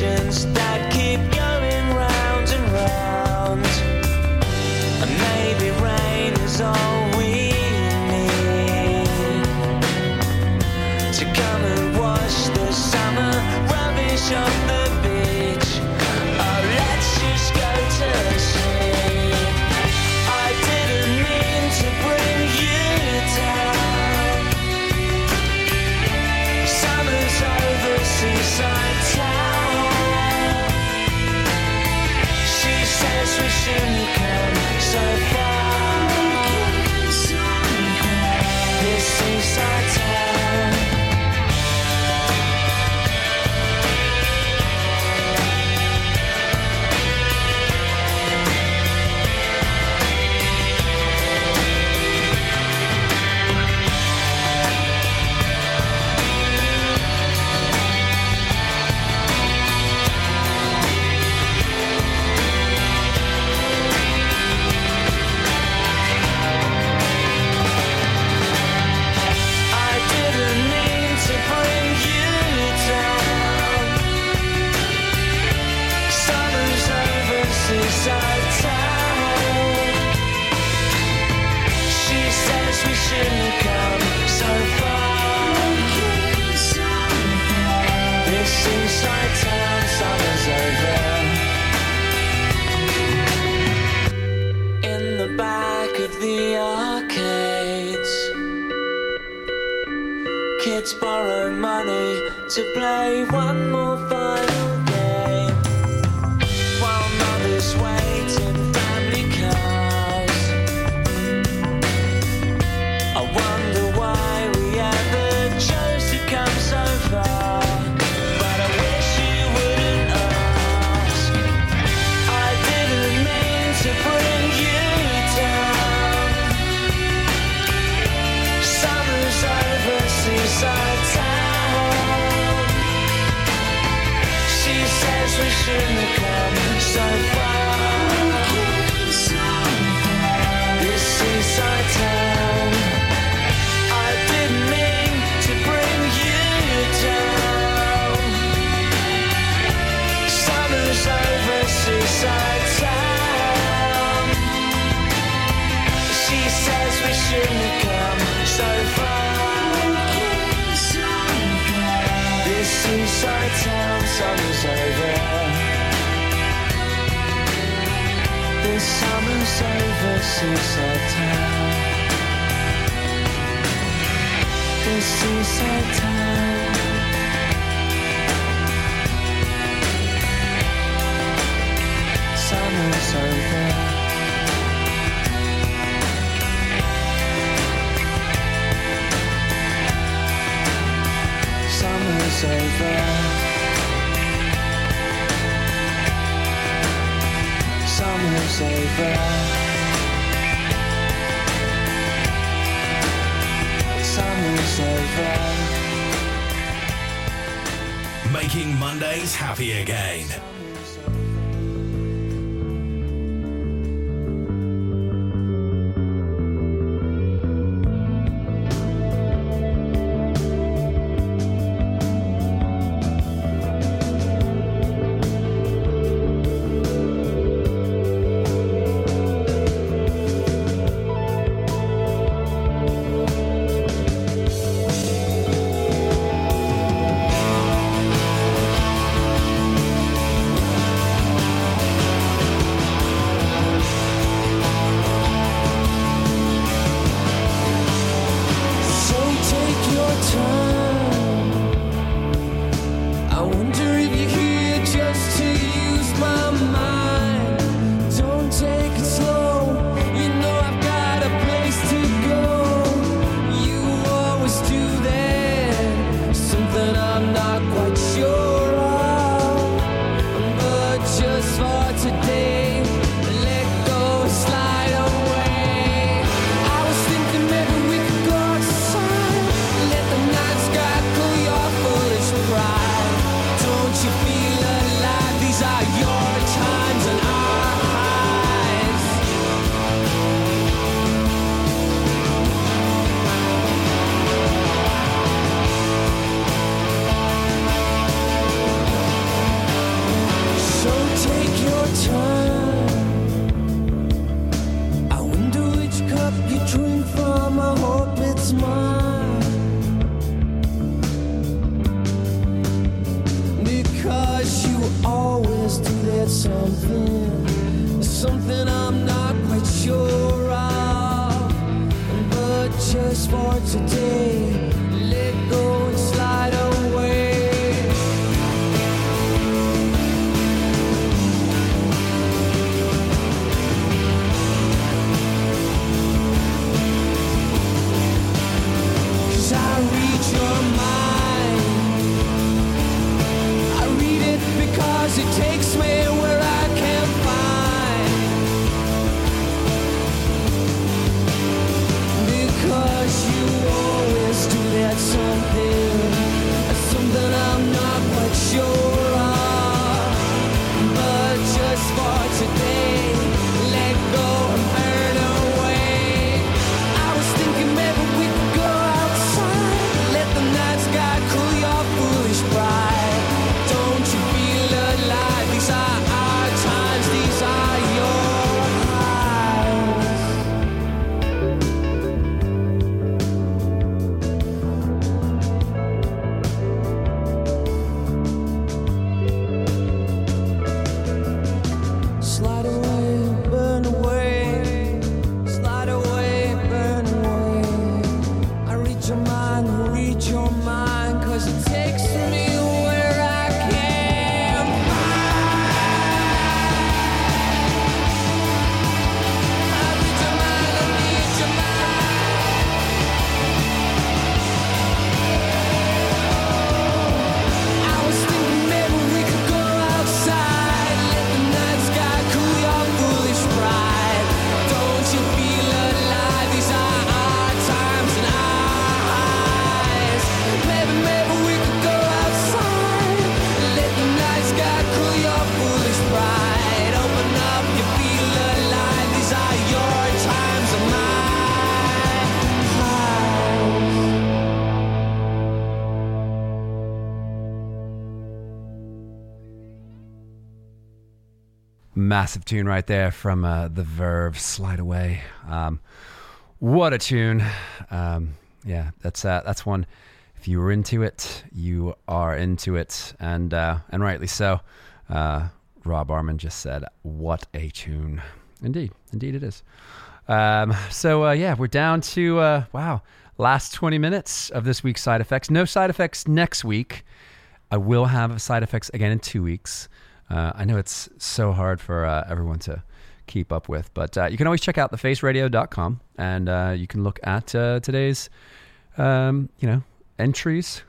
pubs massive tune right there from uh, the Verve, "Slide Away." Um, what a tune! Um, yeah, that's uh, that's one. If you were into it, you are into it, and uh, and rightly so. Uh, Rob Arman just said, "What a tune!" Indeed, indeed, it is. Um, so uh, yeah, we're down to uh, wow, last twenty minutes of this week's side effects. No side effects next week. I will have side effects again in two weeks. Uh, I know it's so hard for uh, everyone to keep up with, but uh, you can always check out thefaceradio.com and uh, you can look at uh, today's, um, you know, entries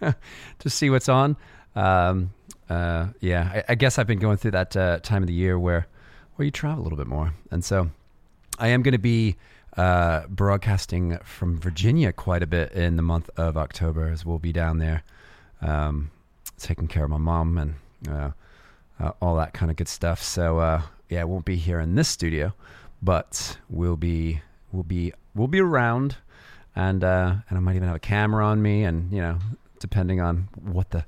to see what's on. Um, yeah, I, I guess I've been going through that time of the year where where you travel a little bit more, and so I am going to be uh, broadcasting from Virginia quite a bit in the month of October, as we'll be down there um, taking care of my mom and uh, uh, all that kind of good stuff. So uh, yeah, I won't be here in this studio, but we'll be we'll be we'll be around, and uh, and I might even have a camera on me, and you know, depending on what the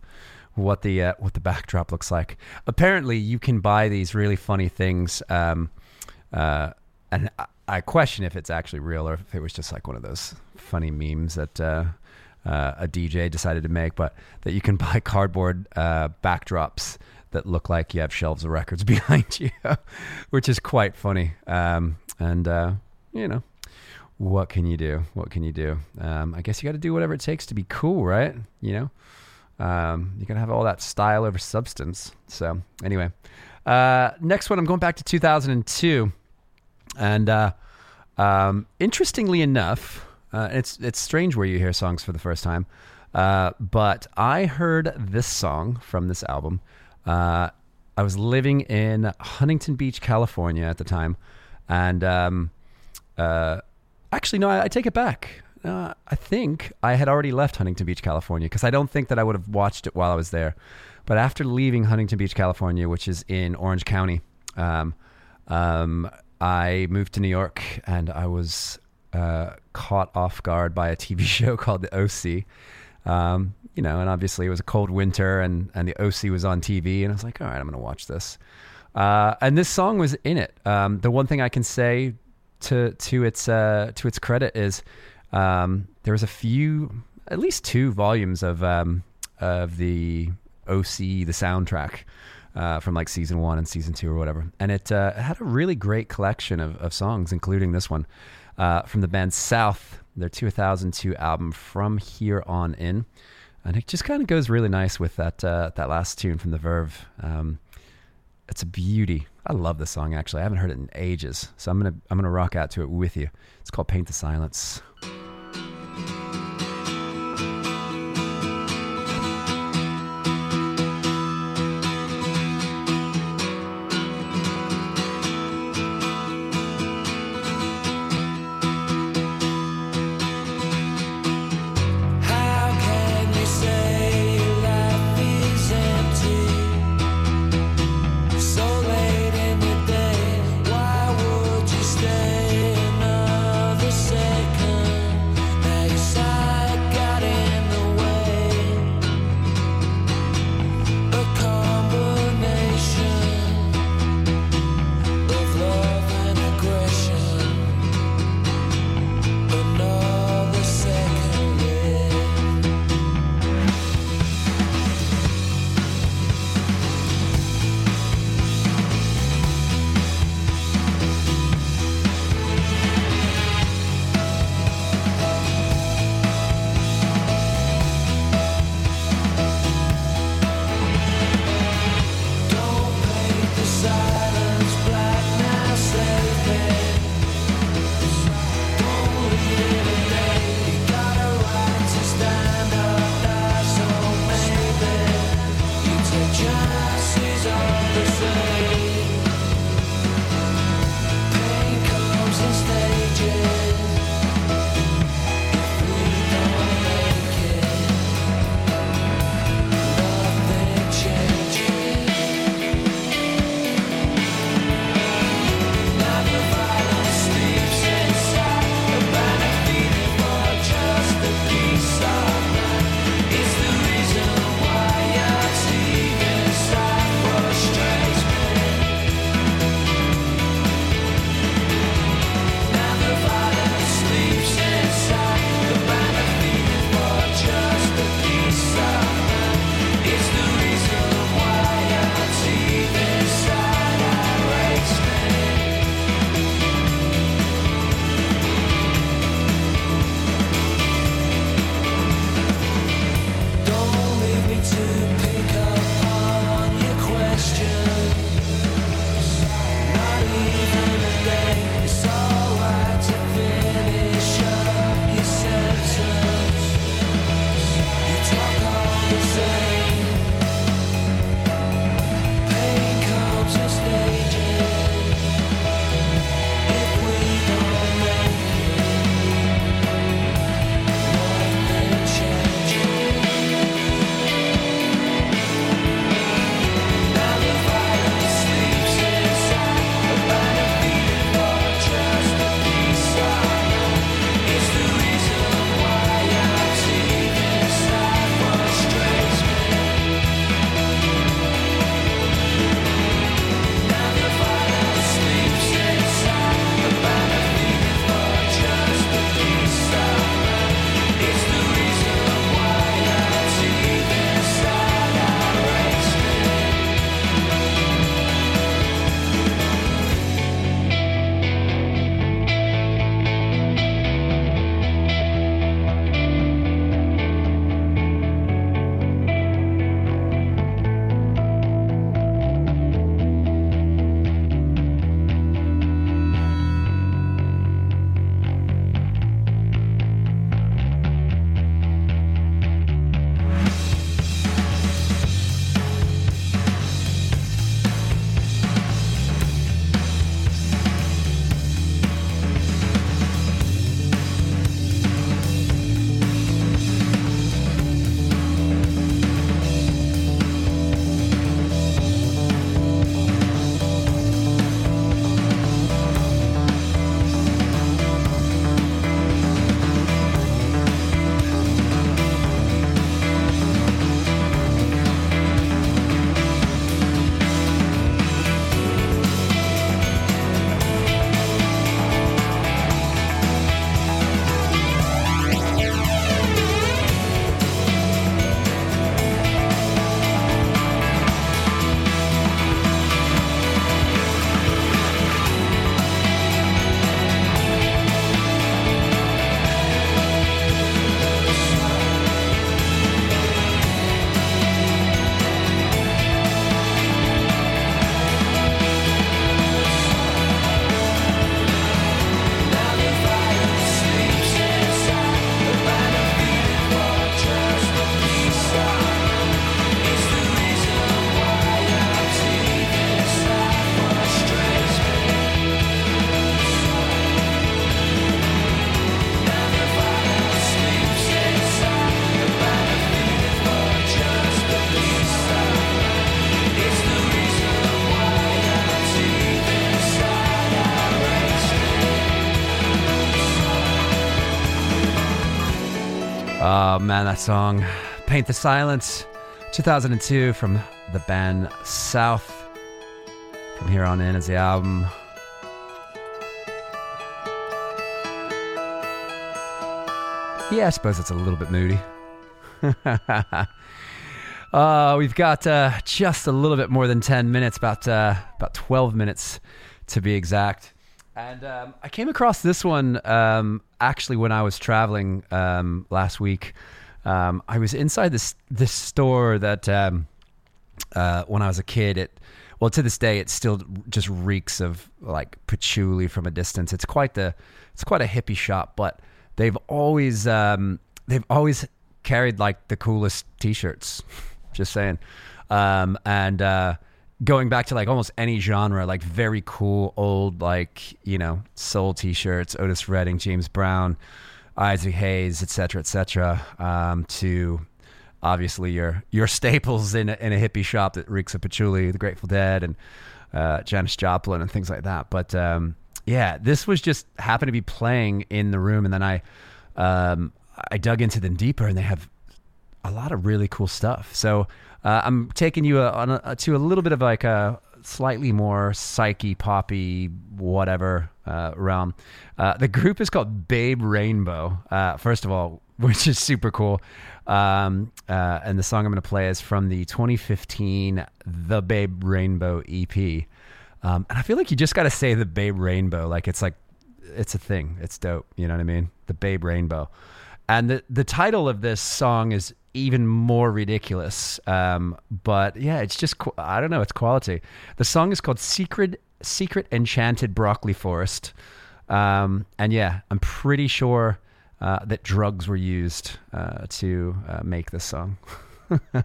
what the uh, what the backdrop looks like. Apparently, you can buy these really funny things, um, uh, and I, I question if it's actually real or if it was just like one of those funny memes that. Uh, uh, a DJ decided to make, but that you can buy cardboard uh, backdrops that look like you have shelves of records behind you, which is quite funny. Um, and uh, you know, what can you do? What can you do? Um, I guess you got to do whatever it takes to be cool, right? You know, um, you can have all that style over substance. So anyway, uh, next one, I'm going back to 2002, and uh, um, interestingly enough. Uh, it's it's strange where you hear songs for the first time, uh, but I heard this song from this album. Uh, I was living in Huntington Beach, California at the time, and um, uh, actually, no, I, I take it back. Uh, I think I had already left Huntington Beach, California, because I don't think that I would have watched it while I was there. But after leaving Huntington Beach, California, which is in Orange County, um, um, I moved to New York, and I was uh, caught off guard by a TV show called The OC. Um, you know, and obviously it was a cold winter, and and the OC was on TV, and I was like, all right, I'm going to watch this. Uh, and this song was in it. Um, the one thing I can say to to its uh, to its credit is um, there was a few, at least two volumes of um, of the OC, the soundtrack. Uh, from like season one and season two or whatever, and it, uh, had a really great collection of, of songs, including this one uh, from the band South, their 2002 album From Here On In. And it just kind of goes really nice with that uh, that last tune from the Verve. Um, it's a beauty. I love this song actually. I haven't heard it in ages, so I'm gonna I'm gonna rock out to it with you. It's called Paint the Silence. Man, that song, "Paint the Silence," 2002 from the band South. From here on in is the album. Yeah, I suppose it's a little bit moody. uh, we've got uh, just a little bit more than 10 minutes, about, uh, about 12 minutes to be exact. And um, I came across this one um, actually when I was traveling um, last week. Um, I was inside this this store that um, uh, when I was a kid, it well to this day it still just reeks of like patchouli from a distance. It's quite the it's quite a hippie shop, but they've always um, they've always carried like the coolest t-shirts. just saying, um, and uh, going back to like almost any genre, like very cool old like you know soul t-shirts, Otis Redding, James Brown. Isaac Hayes, et cetera, et cetera, um, to obviously your your staples in a, in a hippie shop that reeks of patchouli, the Grateful Dead, and uh, Janis Joplin and things like that. But um, yeah, this was just happened to be playing in the room, and then I um, I dug into them deeper, and they have a lot of really cool stuff. So uh, I'm taking you uh on a, to a little bit of like a slightly more psyche poppy whatever uh, realm. Uh, the group is called Babe Rainbow. Uh, first of all, which is super cool. Um, uh, and the song I'm going to play is from the 2015 The Babe Rainbow EP. Um, and I feel like you just got to say the Babe Rainbow, like it's like it's a thing. It's dope. You know what I mean? The Babe Rainbow. And the the title of this song is even more ridiculous. Um, but yeah, it's just I don't know. It's quality. The song is called "Secret Secret Enchanted Broccoli Forest." Um, and yeah, I'm pretty sure uh, that drugs were used uh, to uh, make this song.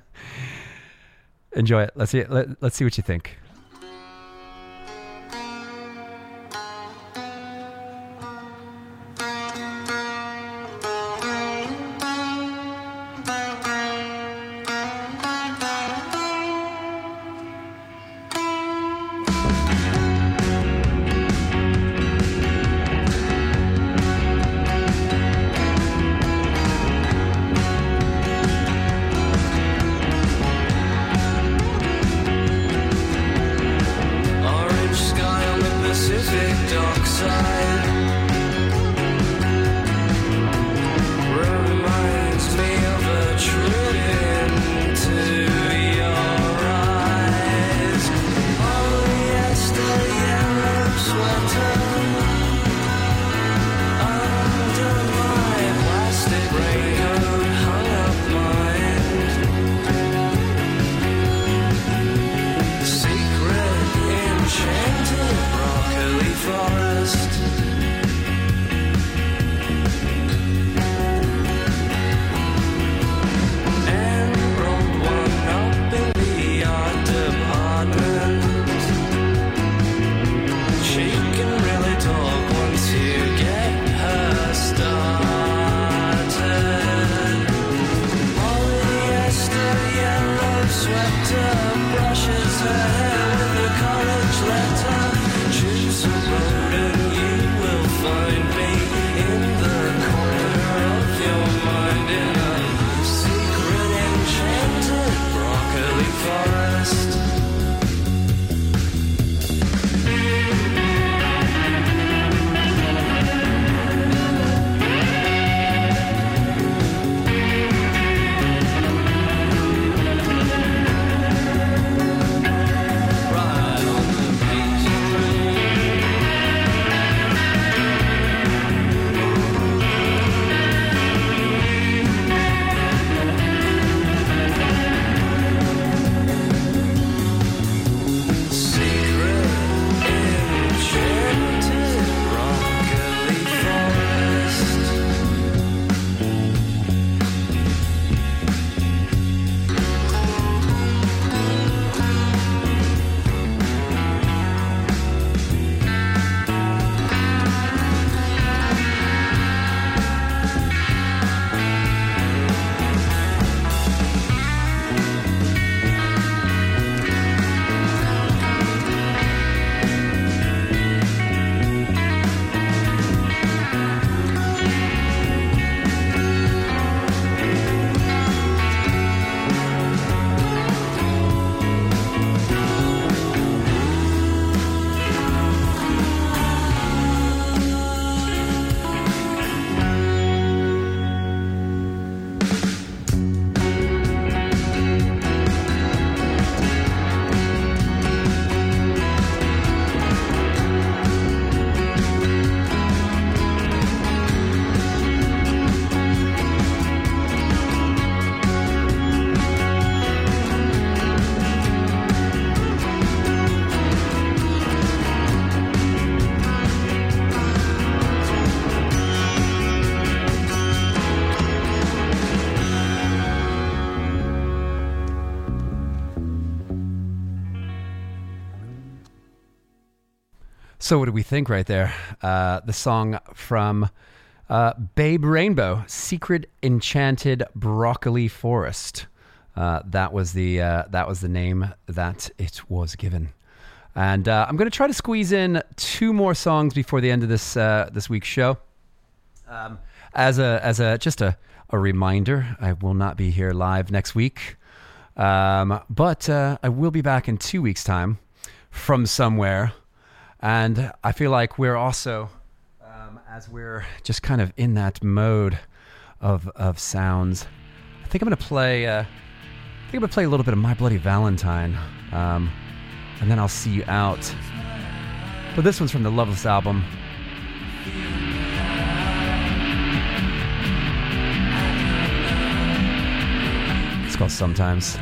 Enjoy it. Let's see. Let, let's see what you think. So, what do we think right there? Uh, the song from uh, Babe Rainbow, Secret Enchanted Broccoli Forest. Uh, that was the uh, that was the name that it was given. And uh, I'm going to try to squeeze in two more songs before the end of this uh, this week's show. Um, as a as a just a, a reminder, I will not be here live next week, um, but I will be back in two weeks' time from somewhere, and I feel like we're also um, as we're just kind of in that mode of of sounds. I think I'm going to play. Uh, I think I'm to play a little bit of My Bloody Valentine, um, and then I'll see you out. But this one's from the Loveless album. It's called Sometimes.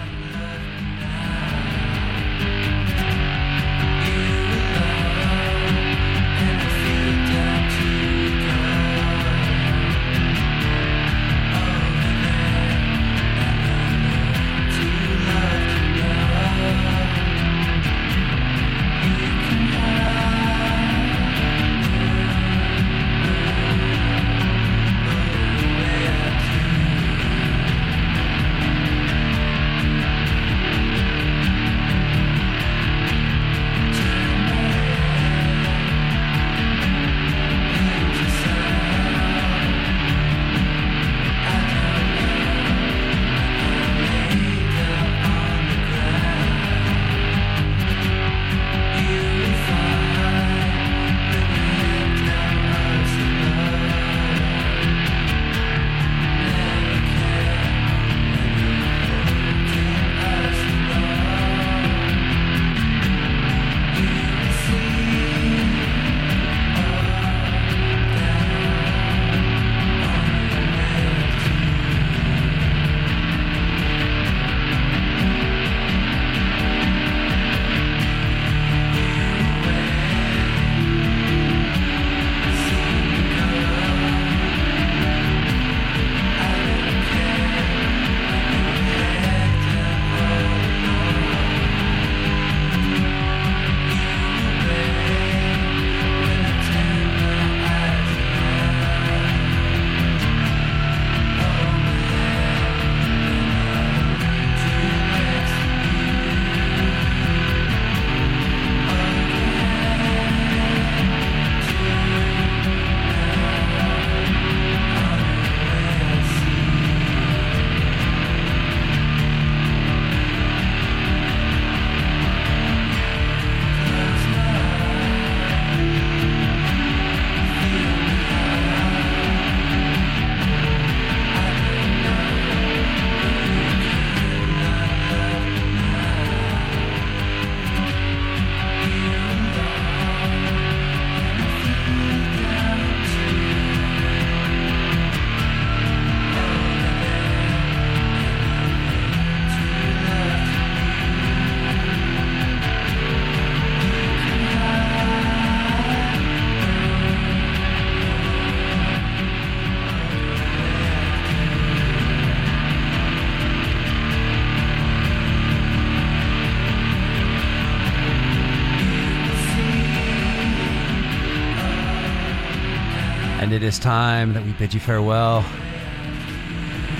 It is time that we bid you farewell.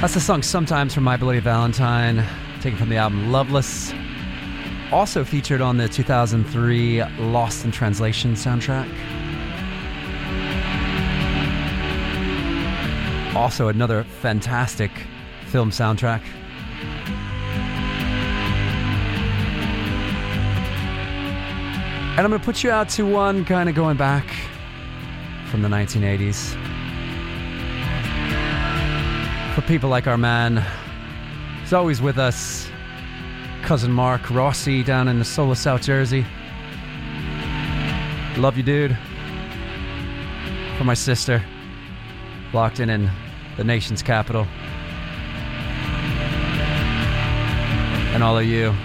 That's the song Sometimes from My Bloody Valentine, taken from the album Loveless. Also featured on the 2003 Lost in Translation soundtrack. Also, another fantastic film soundtrack. And I'm going to put you out to one kind of going back from the 1980s. For people like our man, he's always with us, cousin Mark Rossi down in the soul of South Jersey. Love you, dude. For my sister, locked in in the nation's capital. And all of you.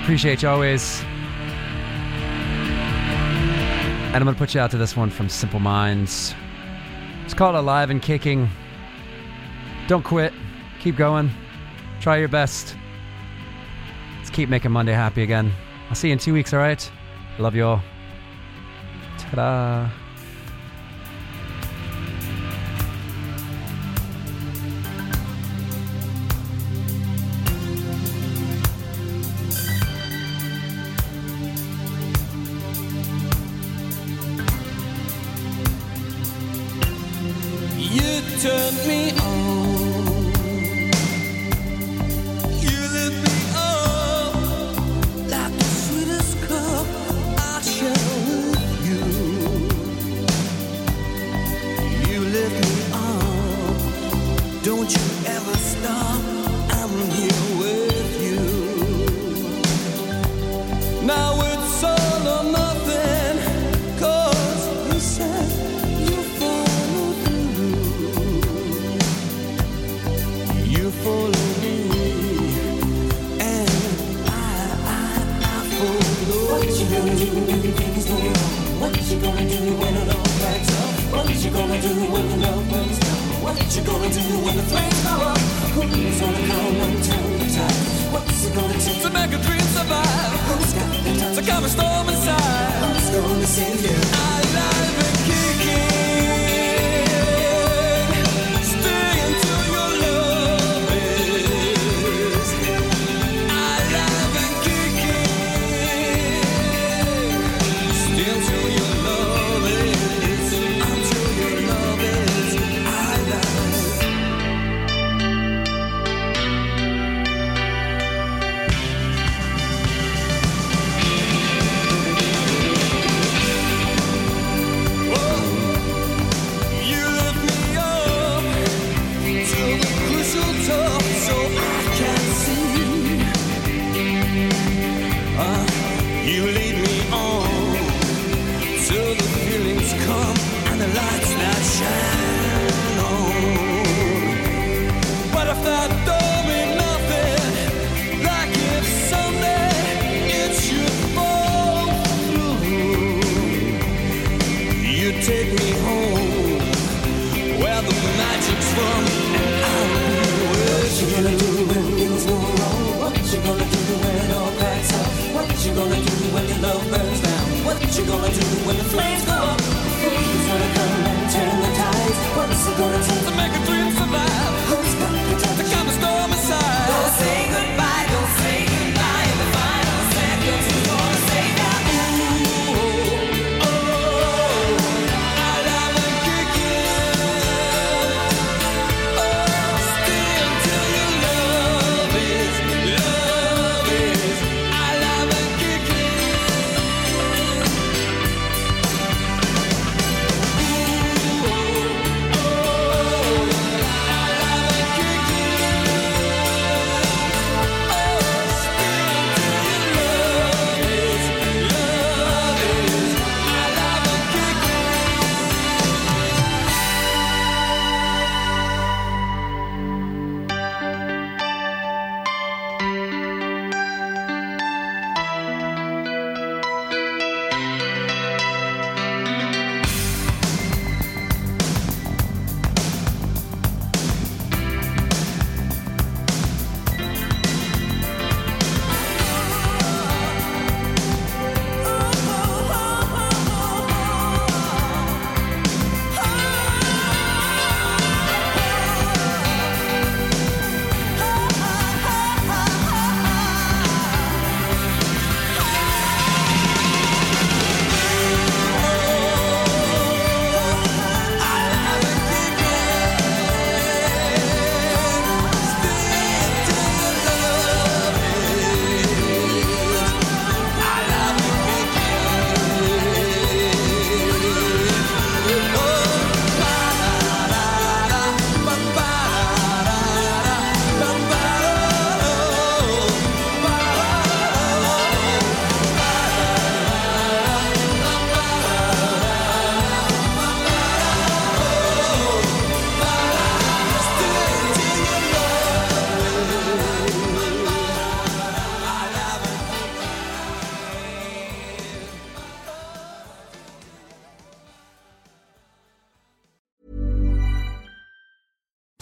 Appreciate you always. And I'm going to put you out to this one from Simple Minds. It's called Alive and Kicking. Don't quit. Keep going. Try your best. Let's keep making Monday happy again. I'll see you in two weeks, all right? Love you all. Ta-da. You me